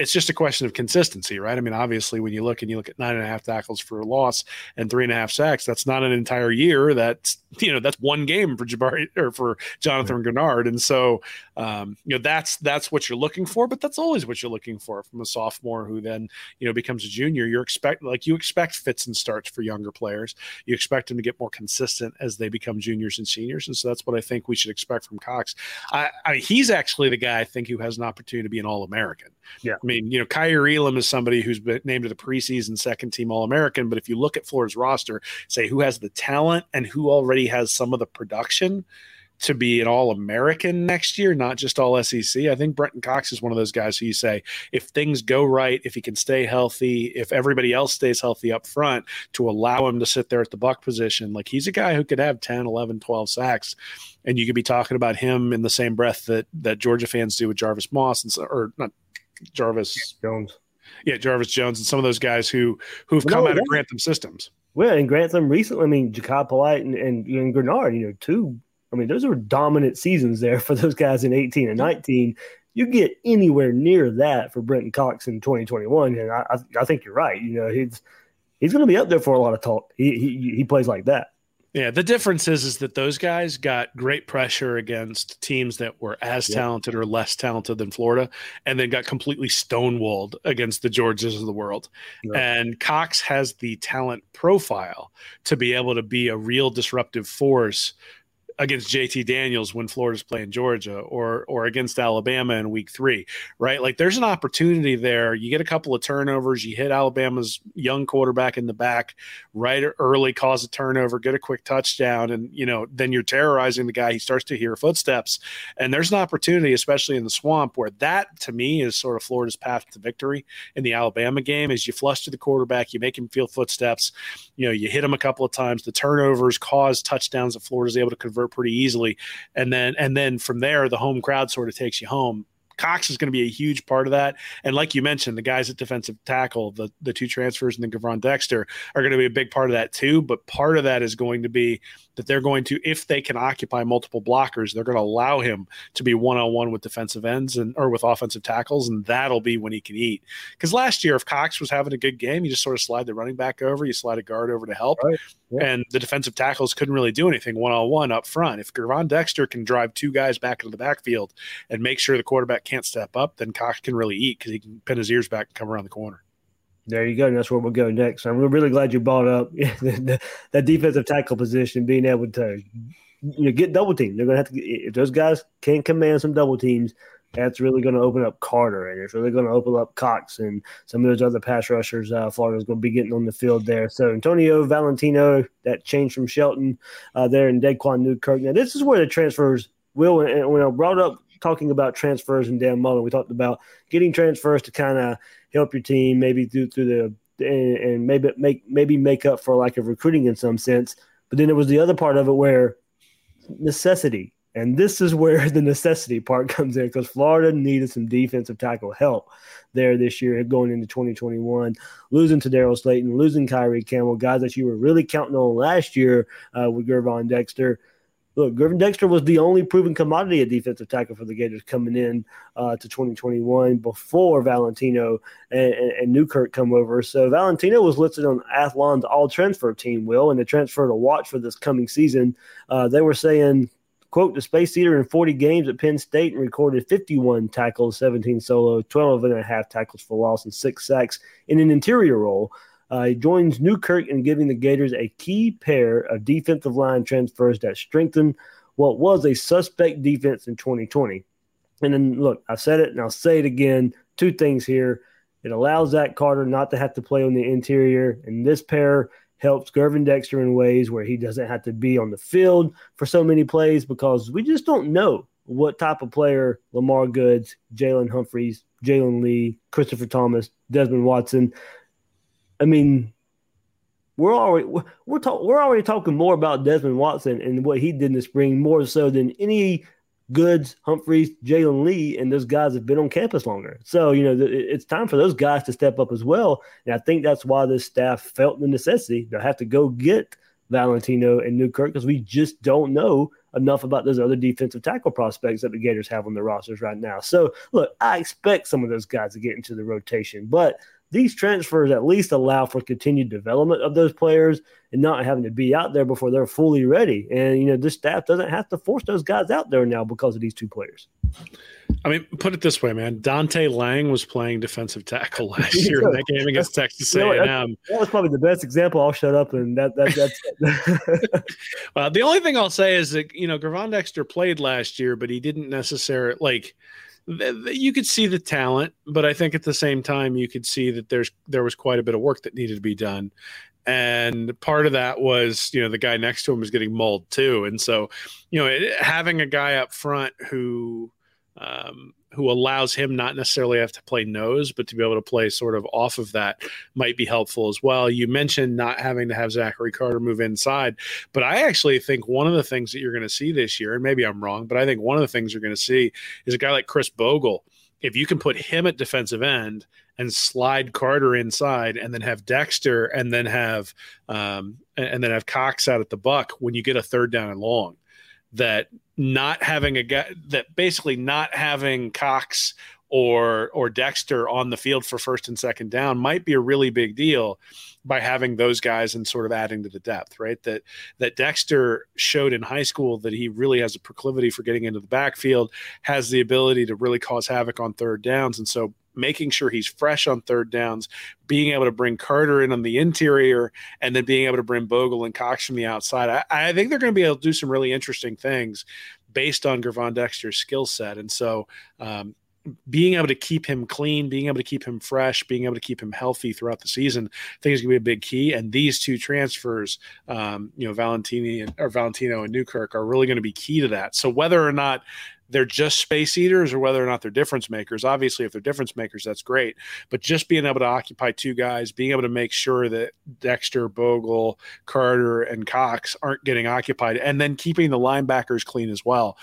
S4: it's just a question of consistency, right? I mean, obviously, when you look and you look at nine and a half tackles for a loss and three and a half sacks, that's not an entire year. That's you know that's one game for Jabari or for Jonathan right. Greenard, and so um, you know that's that's what you're looking for. But that's always what you're looking for from a sophomore who then you know becomes a junior. You're expect like you expect fits and starts for younger players. You expect them to get more consistent as they become juniors and seniors, and so that's what I think we should expect from Cox. I, I mean, he's actually the guy I think who has an opportunity to be an All American.
S3: Yeah.
S4: I mean, you know, Kaiir Elam is somebody who's been named to the preseason second team All American. But if you look at Florida's roster, say who has the talent and who already has some of the production to be an All American next year, not just All SEC. I think Brenton Cox is one of those guys who you say, if things go right, if he can stay healthy, if everybody else stays healthy up front to allow him to sit there at the buck position, like he's a guy who could have 10, 11, 12 sacks. And you could be talking about him in the same breath that that Georgia fans do with Jarvis Moss and or not Jarvis
S3: Jones.
S4: Yeah, Jarvis Jones and some of those guys who who've come no, out of Grantham systems.
S3: Well, and Grantham recently, I mean, Jachai Polite and, and, and Greenard, you know, two. I mean, those were dominant seasons there for those guys in 18 and 19. You get anywhere near that for Brenton Cox in 2021, and I, I, think you're right. You know, he's he's going to be up there for a lot of talk. He, he he plays like that.
S4: Yeah, the difference is is that those guys got great pressure against teams that were as yep. talented or less talented than Florida, and then got completely stonewalled against the Georges of the world. And Cox has the talent profile to be able to be a real disruptive force against JT Daniels when Florida's playing Georgia or or against Alabama in week 3, right? Like there's an opportunity there. You get a couple of turnovers, you hit Alabama's young quarterback in the back right early cause a turnover, get a quick touchdown and you know, then you're terrorizing the guy. He starts to hear footsteps. And there's an opportunity especially in the swamp where that to me is sort of Florida's path to victory in the Alabama game is you flush to the quarterback, you make him feel footsteps, you know, you hit him a couple of times, the turnovers cause touchdowns that Florida's able to convert pretty easily. And then and then from there, the home crowd sort of takes you home. Cox is going to be a huge part of that. And like you mentioned, the guys at defensive tackle, the, the two transfers and then Gervon Dexter are going to be a big part of that too. But part of that is going to be that they're going to, if they can occupy multiple blockers, they're going to allow him to be one on one with defensive ends and or with offensive tackles, and that'll be when he can eat. Because last year, if Cox was having a good game, you just sort of slide the running back over, you slide a guard over to help, right. yeah. and the defensive tackles couldn't really do anything one on one up front. If Gervon Dexter can drive two guys back into the backfield and make sure the quarterback can't step up, then Cox can really eat because he can pin his ears back and come around the corner.
S3: There you go. And that's where we'll go next. I'm really glad you brought up that defensive tackle position, being able to you know get double team. They're going to have to if those guys can command some double teams. That's really going to open up Carter, and it's really going to open up Cox and some of those other pass rushers. Uh, Florida's going to be getting on the field there. So Antonio Valentino, that change from Shelton uh, there, in Daquan Newkirk. Now this is where the transfers will. And when I brought up talking about transfers and Dan Mullen, we talked about getting transfers to kind of help your team, maybe through through the and, and maybe make maybe make up for lack of recruiting in some sense. But then there was the other part of it where necessity. And this is where the necessity part comes in because Florida needed some defensive tackle help there this year going into 2021. Losing Tedarrell Slaton, losing Kyree Campbell, guys that you were really counting on last year uh, with Gervon Dexter look, Gervon Dexter was the only proven commodity at defensive tackle for the Gators coming in uh, to 2021 before Valentino and, and, and, Newkirk come over. So Valentino was listed on Athlon's all transfer team, Will, and the transfer to watch for this coming season. Uh, they were saying, quote, the space eater in 40 games at Penn State and recorded 51 tackles, 17 solo, 12 and a half tackles for loss, and six sacks in an interior role. Uh, he joins Newkirk in giving the Gators a key pair of defensive line transfers that strengthen what was a suspect defense in 2020. And then, look, I said it and I'll say it again. Two things here. It allows Zach Carter not to have to play on the interior, and this pair helps Gervon Dexter in ways where he doesn't have to be on the field for so many plays because we just don't know what type of player Lamar Goods, Jalen Humphreys, Jalen Lee, Christopher Thomas, Desmond Watson I mean, we're already we're talk, we're already talking more about Desmond Watson and what he did in the spring more so than any Goods, Humphreys, Jalen Lee, and those guys have been on campus longer. So you know it's time for those guys to step up as well. And I think that's why this staff felt the necessity to have to go get Valentino and Newkirk because we just don't know enough about those other defensive tackle prospects that the Gators have on their rosters right now. So look, I expect some of those guys to get into the rotation, but these transfers at least allow for continued development of those players and not having to be out there before they're fully ready. And you know, this staff doesn't have to force those guys out there now because of these two players.
S4: I mean, put it this way, man. Dante Lang was playing defensive tackle last year in that game against Texas A&M. You know,
S3: that was probably the best example. I'll shut up and that, that
S4: that's. well, the only thing I'll say is that you know Gervon Dexter played last year, but he didn't necessarily like you could see the talent, but I think at the same time you could see that there's there was quite a bit of work that needed to be done. And part of that was, you know, the guy next to him was getting mauled too. And so, you know, having a guy up front who um, who allows him not necessarily have to play nose, but to be able to play sort of off of that might be helpful as well. You mentioned not having to have Zachary Carter move inside, but I actually think one of the things that you're going to see this year, and maybe I'm wrong, but I think one of the things you're going to see is a guy like Khris Bogle. If you can put him at defensive end and slide Carter inside, and then have Dexter, and then have um, and then have Cox out at the buck when you get a third down and long, that not having a guy that basically not having Cox or or Dexter on the field for first and second down might be a really big deal by having those guys and sort of adding to the depth, right? That that Dexter showed in high school that he really has a proclivity for getting into the backfield, has the ability to really cause havoc on third downs, and so making sure he's fresh on third downs, being able to bring Carter in on the interior, and then being able to bring Bogle and Cox from the outside. I, I think they're going to be able to do some really interesting things based on Gervon Dexter's skill set. And so, um, being able to keep him clean, being able to keep him fresh, being able to keep him healthy throughout the season, I think is going to be a big key. And these two transfers, um, you know, Valentini and, or Valentino and Newkirk are really going to be key to that. So whether or not they're just space eaters or whether or not they're difference makers. Obviously, if they're difference makers, that's great. But just being able to occupy two guys, being able to make sure that Dexter, Bogle, Carter, and Cox aren't getting occupied, and then keeping the linebackers clean as well.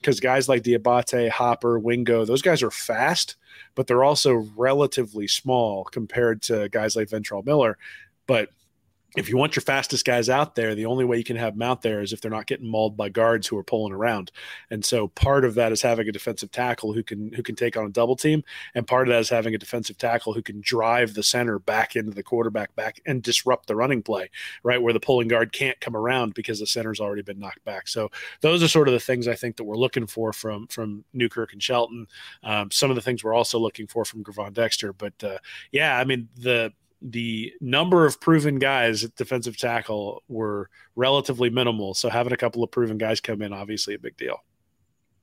S4: Because guys like Diabate, Hopper, Wingo, those guys are fast, but they're also relatively small compared to guys like Ventrell Miller. But if you want your fastest guys out there, the only way you can have them out there is if they're not getting mauled by guards who are pulling around. And so part of that is having a defensive tackle who can who can take on a double team, and part of that is having a defensive tackle who can drive the center back into the quarterback back and disrupt the running play, right where the pulling guard can't come around because the center's already been knocked back. So those are sort of the things I think that we're looking for from from Newkirk and Shelton. Um, some of the things we're also looking for from Gervon Dexter, but uh, yeah, I mean the the number of proven guys at defensive tackle were relatively minimal. So having a couple of proven guys come in, obviously a big deal.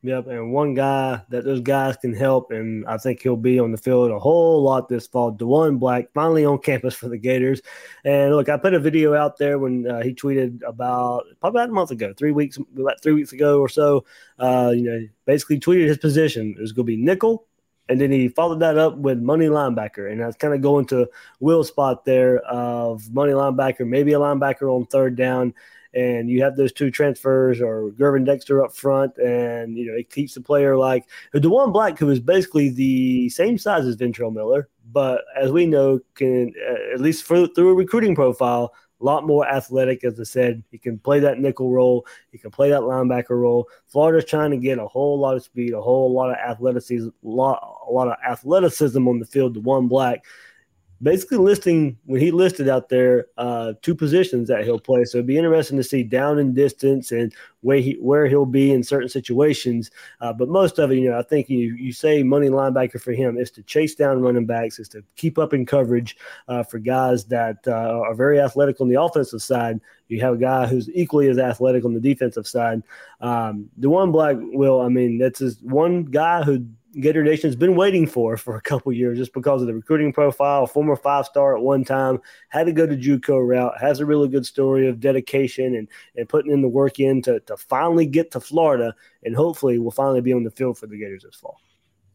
S3: Yep, and one guy that those guys can help, and I think he'll be on the field a whole lot this fall. Diwun Black finally on campus for the Gators, and look, I put a video out there when uh, he tweeted about probably about a month ago, three weeks, about three weeks ago or so. Uh, you know, basically tweeted his position. It was going to be nickel, and then he followed that up with money linebacker. And that's kind of going to Will's spot there of money linebacker, maybe a linebacker on third down. And you have those two transfers or Gervon Dexter up front, and you know it keeps the player like Diwun Black, who is basically the same size as Ventrell Miller, but as we know, can uh, at least for, through a recruiting profile a lot more athletic, as I said. He can play that nickel role. He can play that linebacker role. Florida's trying to get a whole lot of speed, a whole lot of athleticism, lot, a lot of athleticism on the field. Diwun Black basically listing when he listed out there uh, two positions that he'll play. So it'd be interesting to see down and distance and where he where he'll be in certain situations. Uh, but most of it, you know, I think you you say money linebacker for him is to chase down running backs, is to keep up in coverage uh, for guys that uh, are very athletic on the offensive side. You have a guy who's equally as athletic on the defensive side. Um, Diwun Black will, I mean, that's just one guy who Gator Nation's been waiting for for a couple years just because of the recruiting profile. Former five star at one time, had to go to JUCO route, has a really good story of dedication and, and putting in the work in to, to finally get to Florida, and hopefully will finally be on the field for the Gators this fall.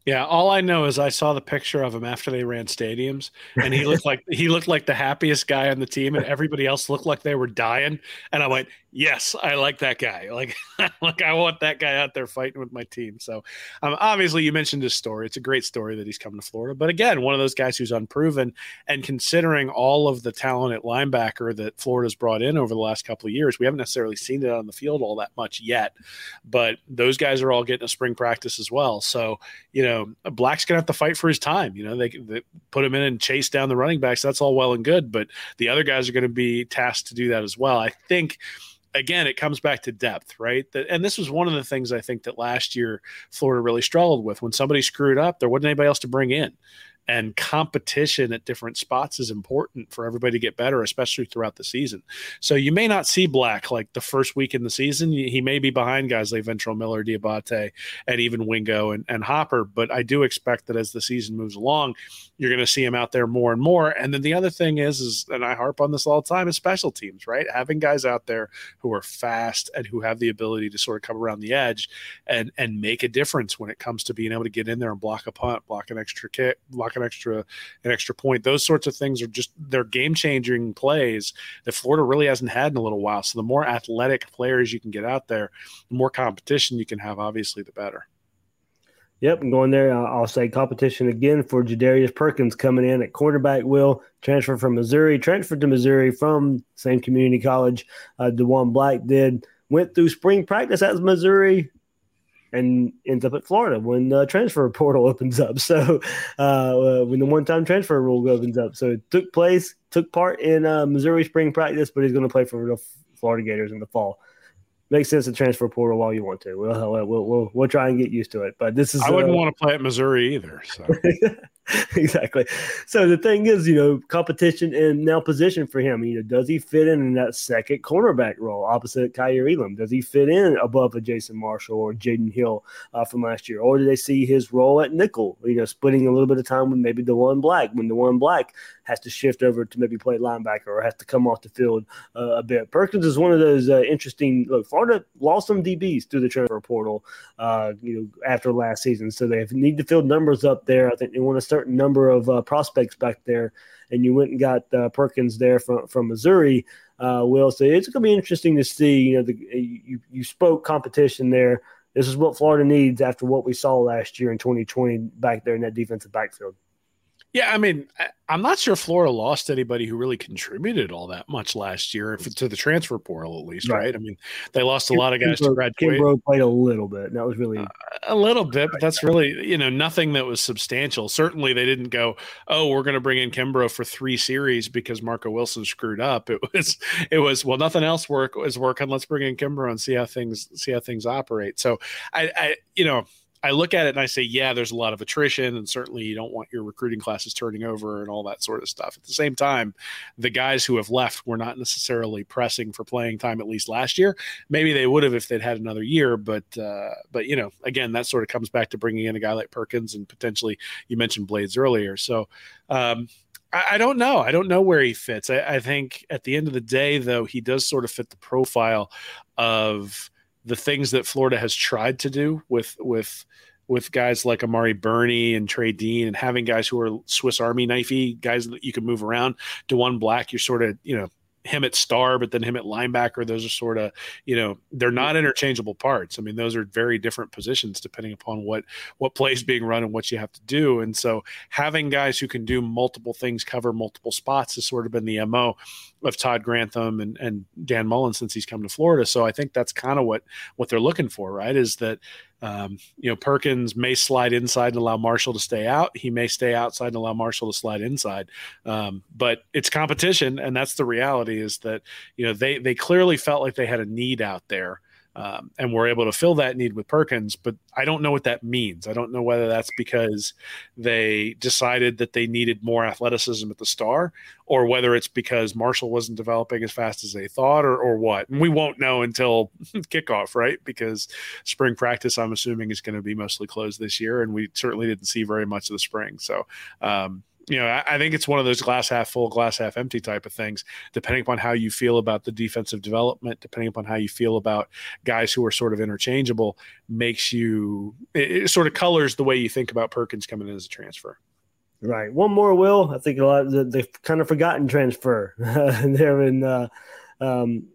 S4: Yeah, all I know is I saw the picture of him after they ran stadiums, and he looked like he looked like the happiest guy on the team, and everybody else looked like they were dying. And I went, "Yes, I like that guy. Like, like I want that guy out there fighting with my team." So, um, obviously, you mentioned his story. It's a great story that he's coming to Florida, but again, one of those guys who's unproven. And considering all of the talent at linebacker that Florida's brought in over the last couple of years, we haven't necessarily seen it on the field all that much yet. But those guys are all getting a spring practice as well. So, you know know, Black's gonna have to fight for his time. You know, they, they put him in and chase down the running backs. That's all well and good, but the other guys are going to be tasked to do that as well. I think again, it comes back to depth, right? And this was one of the things I think that last year Florida really struggled with. When somebody screwed up, there wasn't anybody else to bring in and competition at different spots is important for everybody to get better, especially throughout the season. So you may not see Black like the first week in the season. He may be behind guys like Ventrell Miller, Diabate, and even Wingo and, and Hopper. But I do expect that as the season moves along, you're going to see him out there more and more. And then the other thing is, is and I harp on this all the time, is special teams, right? Having guys out there who are fast and who have the ability to sort of come around the edge and and make a difference when it comes to being able to get in there and block a punt, block an extra kick, block an extra an extra point. Those sorts of things are just they're game changing plays that Florida really hasn't had in a little while. So the more athletic players you can get out there, the more competition you can have, obviously, the better.
S3: Yep, I'm going there. I'll say competition again for Jadarius Perkins coming in at quarterback. Will transfer from Missouri, transferred to Missouri from same community college. Uh, Diwun Black did went through spring practice at Missouri, and ends up at Florida when the transfer portal opens up. So uh, when the one-time transfer rule opens up, so it took place, took part in uh, Missouri spring practice, but he's going to play for the Florida Gators in the fall makes sense to transfer portal while you want to. We'll, we'll, we'll, we'll try and get used to it. But this is,
S4: I wouldn't uh, want to play at Missouri either. So.
S3: exactly. So the thing is, you know, competition and now position for him. You know, does he fit in in that second cornerback role opposite Kaiir Elam? Does he fit in above a Jason Marshall or Jaden Hill uh, from last year? Or do they see his role at nickel, you know, splitting a little bit of time with maybe Diwun Black when Diwun Black has to shift over to maybe play linebacker or has to come off the field uh, a bit? Perkins is one of those uh, interesting, look, Florida lost some DBs through the transfer portal, uh, you know, after last season. So they need to fill numbers up there. I think they want a certain number of uh, prospects back there, and you went and got uh, Perkins there from from Missouri. Uh, Will, so it's going to be interesting to see. You know, the, you you spoke competition there. This is what Florida needs after what we saw last year in 2020 back there in that defensive backfield.
S4: Yeah, I mean, I'm not sure Florida lost anybody who really contributed all that much last year, if to the transfer portal at least, right? right? I mean, they lost a lot of guys Kimbrough, to graduate.
S3: Kimbrough played a little bit. That was really uh,
S4: a little bit, but that's really you know nothing that was substantial. Certainly, they didn't go, "Oh, we're going to bring in Kimbrough for three series because Marco Wilson screwed up." It was it was well, nothing else work is working. Let's bring in Kimbrough and see how things see how things operate. So I, I you know I look at it and I say, yeah, there's a lot of attrition, and certainly you don't want your recruiting classes turning over and all that sort of stuff. At the same time, the guys who have left were not necessarily pressing for playing time at least last year. Maybe they would have if they'd had another year, but uh, but you know, again, that sort of comes back to bringing in a guy like Perkins and potentially you mentioned Blades earlier. So um, I, don't know. I don't know where he fits. I, I think at the end of the day, though, he does sort of fit the profile of the things that Florida has tried to do with with with guys like Amari Burney and Trey Dean and having guys who are Swiss Army knifey guys that you can move around. Diwun Black, you're sort of you know him at star, but then him at linebacker. Those are sort of, you know, they're not mm-hmm. interchangeable parts. I mean, those are very different positions depending upon what what plays being run and what you have to do. And so having guys who can do multiple things, cover multiple spots has sort of been the MO of Todd Grantham and, and Dan Mullen since he's come to Florida. So I think that's kind of what what they're looking for, right? Is that um, you know, Perkins may slide inside and allow Marshall to stay out. He may stay outside and allow Marshall to slide inside. Um, but it's competition, and that's the reality. Is that you know they they clearly felt like they had a need out there um, and we're able to fill that need with Perkins. But I don't know what that means. I don't know whether that's because they decided that they needed more athleticism at the star, or whether it's because Marshall wasn't developing as fast as they thought, or, or what. And we won't know until kickoff, right? Because spring practice, I'm assuming, is going to be mostly closed this year, and we certainly didn't see very much of the spring. So, um, you know, I, I, think it's one of those glass half full, glass half empty type of things, depending upon how you feel about the defensive development, depending upon how you feel about guys who are sort of interchangeable, makes you, it, it sort of colors the way you think about Perkins coming in as a transfer.
S3: Right. One more, Will. I think a lot the, the kind of forgotten transfer there in uh, um,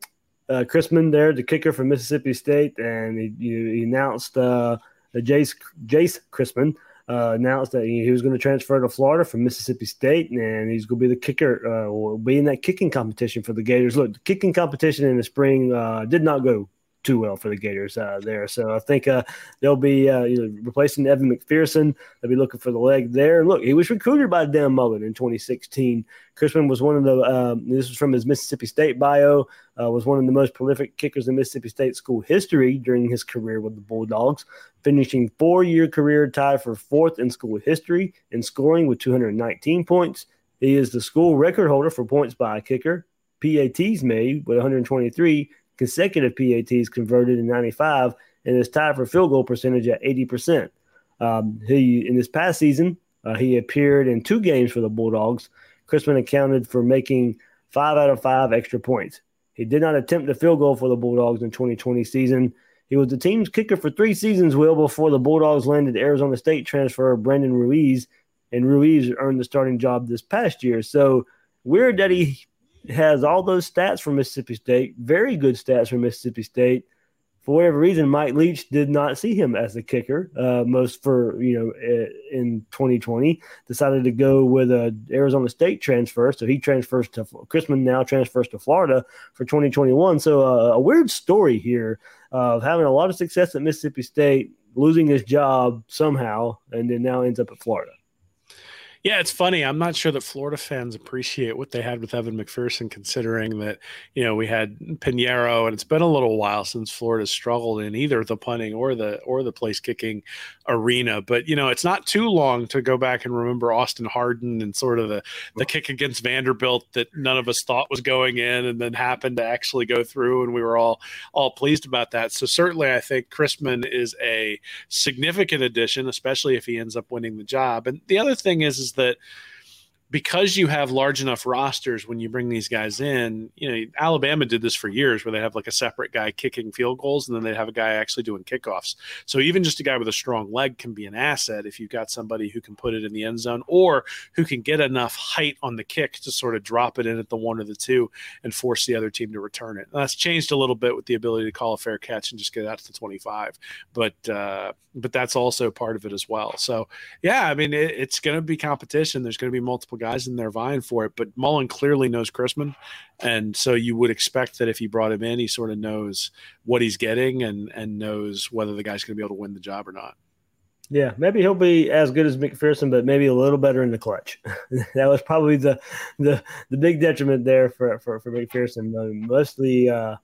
S3: uh, Christmann there, the kicker from Mississippi State, and he, he announced uh, Jace Jace Christmann uh, announced that he was going to transfer to Florida from Mississippi State, and he's going to be the kicker, uh, or be in that kicking competition for the Gators. Look, the kicking competition in the spring uh, did not go too well for the Gators uh, there. So I think uh, they'll be uh, you know, replacing Evan McPherson. They'll be looking for the leg there. Look, he was recruited by Dan Mullen in 2016. Christmann was one of the, um, this was from his Mississippi State bio, uh, was one of the most prolific kickers in Mississippi State school history during his career with the Bulldogs, finishing four year career tied for fourth in school history in scoring with 219 points. He is the school record holder for points by a kicker. PATs made with 123 consecutive PATs converted in 95 and is tied for field goal percentage at 80%. Um, he in this past season, uh, he appeared in two games for the Bulldogs. Christmann accounted for making five out of five extra points. He did not attempt a field goal for the Bulldogs in 2020 season. He was the team's kicker for three seasons, Will, before the Bulldogs landed Arizona State transfer Brandon Ruiz, and Ruiz earned the starting job this past year. So weird that he has all those stats from Mississippi State, very good stats from Mississippi State. For whatever reason, Mike Leach did not see him as the kicker. Uh, most for you know in 2020, decided to go with a Arizona State transfer, so he transfers to Christmann now transfers to Florida for 2021. So uh, a weird story here of having a lot of success at Mississippi State, losing his job somehow, and then now ends up at Florida.
S4: Yeah, it's funny. I'm not sure that Florida fans appreciate what they had with Evan McPherson, considering that, you know, we had Piñeiro, and it's been a little while since Florida struggled in either the punting or the or the place kicking arena. But, you know, it's not too long to go back and remember Austin Hardin and sort of the, the kick against Vanderbilt that none of us thought was going in and then happened to actually go through, and we were all all pleased about that. So certainly I think Christmann is a significant addition, especially if he ends up winning the job. And the other thing is, is that because you have large enough rosters when you bring these guys in, you know, Alabama did this for years where they have like a separate guy kicking field goals and then they have a guy actually doing kickoffs. So even just a guy with a strong leg can be an asset if you've got somebody who can put it in the end zone or who can get enough height on the kick to sort of drop it in at the one or the two and force the other team to return it. And that's changed a little bit with the ability to call a fair catch and just get out to the 25. But uh, but that's also part of it as well. So yeah, I mean it, it's going to be competition. There's going to be multiple guys and they're vying for it. But Mullen clearly knows Christmann, and so you would expect that if he brought him in, he sort of knows what he's getting and and knows whether the guy's going to be able to win the job or not.
S3: Yeah, maybe he'll be as good as McPherson, but maybe a little better in the clutch. that was probably the the the big detriment there for for, for McPherson. mostly uh,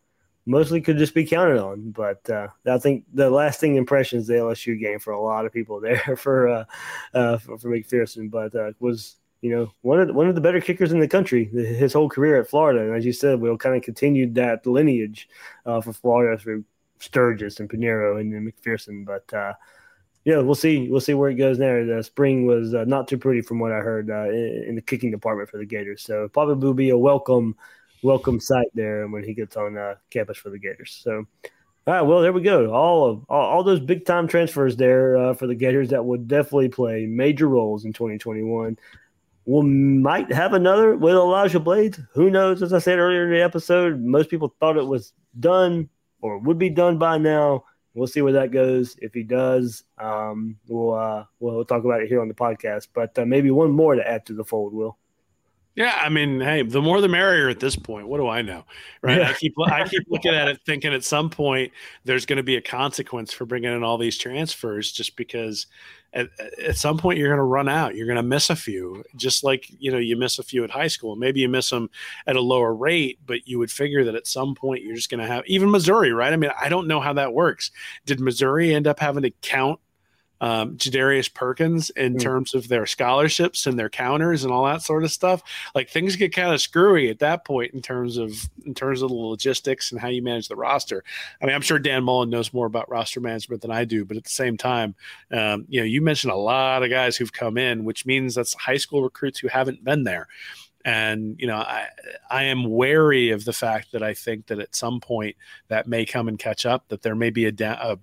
S3: mostly could just be counted on. But uh, I think the lasting impression is the LSU game for a lot of people there for uh, uh, for, for McPherson. But uh, was you know, one of the, one of the better kickers in the country his whole career at Florida. And as you said, we'll kind of continued that lineage uh, for Florida through Sturgis and Piñeiro and, and McPherson. But uh, yeah, we'll see. We'll see where it goes there. The spring was uh, not too pretty from what I heard uh, in, in, the kicking department for the Gators. So probably will be a welcome welcome sight there when he gets on uh, campus for the Gators. So. All right, well, there we go. All of all, all those big time transfers there uh, for the Gators that would definitely play major roles in 2021 we might have another with Elijah Blades. Who knows? As I said earlier in the episode, most people thought it was done or would be done by now. We'll see where that goes. If he does, um, we'll, uh, we'll talk about it here on the podcast. But uh, maybe one more to add to the fold, Will.
S4: Yeah, I mean, hey, the more the merrier at this point. What do I know, right? I keep I keep looking at it, thinking at some point there's going to be a consequence for bringing in all these transfers, just because at, at some point you're going to run out. You're going to miss a few, just like you know you miss a few at high school. Maybe you miss them at a lower rate, but you would figure that at some point you're just going to have even Missouri, right? I mean, I don't know how that works. Did Missouri end up having to count um, Jadarius Perkins in mm. terms of their scholarships and their counters and all that sort of stuff. Like things get kind of screwy at that point in terms of in terms of the logistics and how you manage the roster. I mean, I'm sure Dan Mullen knows more about roster management than I do, but at the same time, um, you know, you mentioned a lot of guys who've come in, which means that's high school recruits who haven't been there. And you know, I I am wary of the fact that I think that at some point that may come and catch up. That there may be a, da- a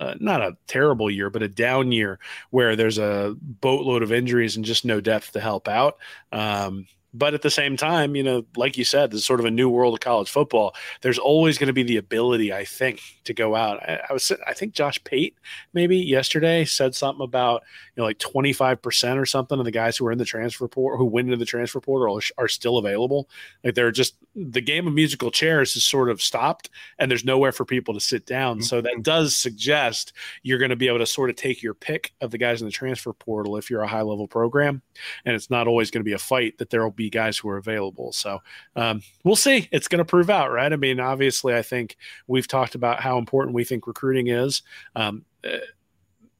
S4: uh, not a terrible year, but a down year where there's a boatload of injuries and just no depth to help out. Um, but at the same time, you know, like you said, this is sort of a new world of college football. There's always going to be the ability, I think, to go out. I, I, was, I think Josh Pate maybe yesterday said something about, you know, like 25% or something of the guys who are in the transfer portal, who went into the transfer portal are, are still available. Like they're just, the game of musical chairs is sort of stopped and there's nowhere for people to sit down. Mm-hmm. So that does suggest you're going to be able to sort of take your pick of the guys in the transfer portal if you're a high level program. And it's not always going to be a fight that there will be guys who are available. So um, we'll see. It's going to prove out, right? I mean, obviously, I think we've talked about how important we think recruiting is. Um, uh,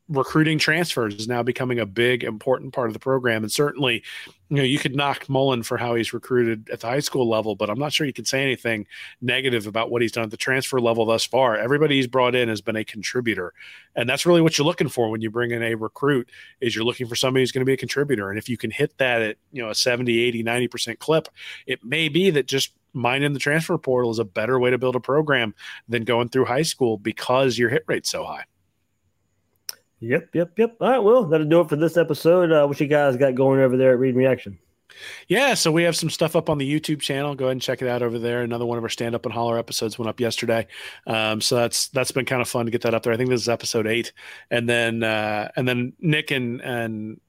S4: recruiting transfers is now becoming a big important part of the program. And certainly you know you could knock mullen for how he's recruited at the high school level but i'm not sure you can say anything negative about what he's done at the transfer level thus far. Everybody he's brought in has been a contributor. And that's really what you're looking for when you bring in a recruit is you're looking for somebody who's going to be a contributor. And if you can hit that at you know a 70 80 90% clip it may be that just mining the transfer portal is a better way to build a program than going through high school because your hit rate's so high
S3: Yep, yep, yep. All right, well, that'll do it for this episode. Uh, what you guys got going over there at Read Reaction?
S4: Yeah, so we have some stuff up on the YouTube channel. Go ahead and check it out over there. Another one of our stand up and holler episodes went up yesterday, um, so that's that's been kind of fun to get that up there. I think this is episode eight, and then uh, and then Nick and and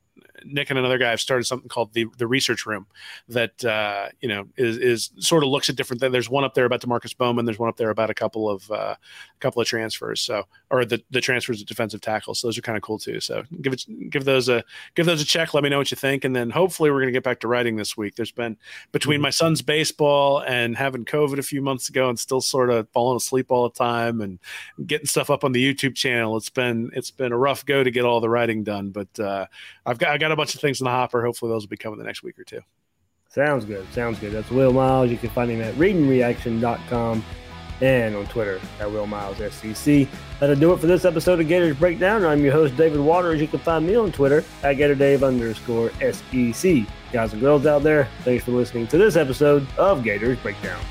S4: Nick and another guy have started something called the the research room that uh, you know is is sort of looks at different things. There's one up there about Demarkcus Bowman. There's one up there about a couple of uh, a couple of transfers. So or the the transfers of defensive tackles. So those are kind of cool too. So give it give those a give those a check. Let me know what you think, and then hopefully we're gonna get back to writing this week. There's been between mm-hmm. my son's baseball and having COVID a few months ago, and still sort of falling asleep all the time and getting stuff up on the YouTube channel. It's been it's been a rough go to get all the writing done, but uh, I've got I got a bunch of things in the hopper. Hopefully, those will be coming the next week or two.
S3: Sounds good. Sounds good. That's Will Miles. You can find him at readingreaction.com and on Twitter at Will Miles SEC. That'll do it for this episode of Gators Breakdown. I'm your host, David Waters. You can find me on Twitter at GatorDave underscore SEC. Guys and girls out there, thanks for listening to this episode of Gators Breakdown.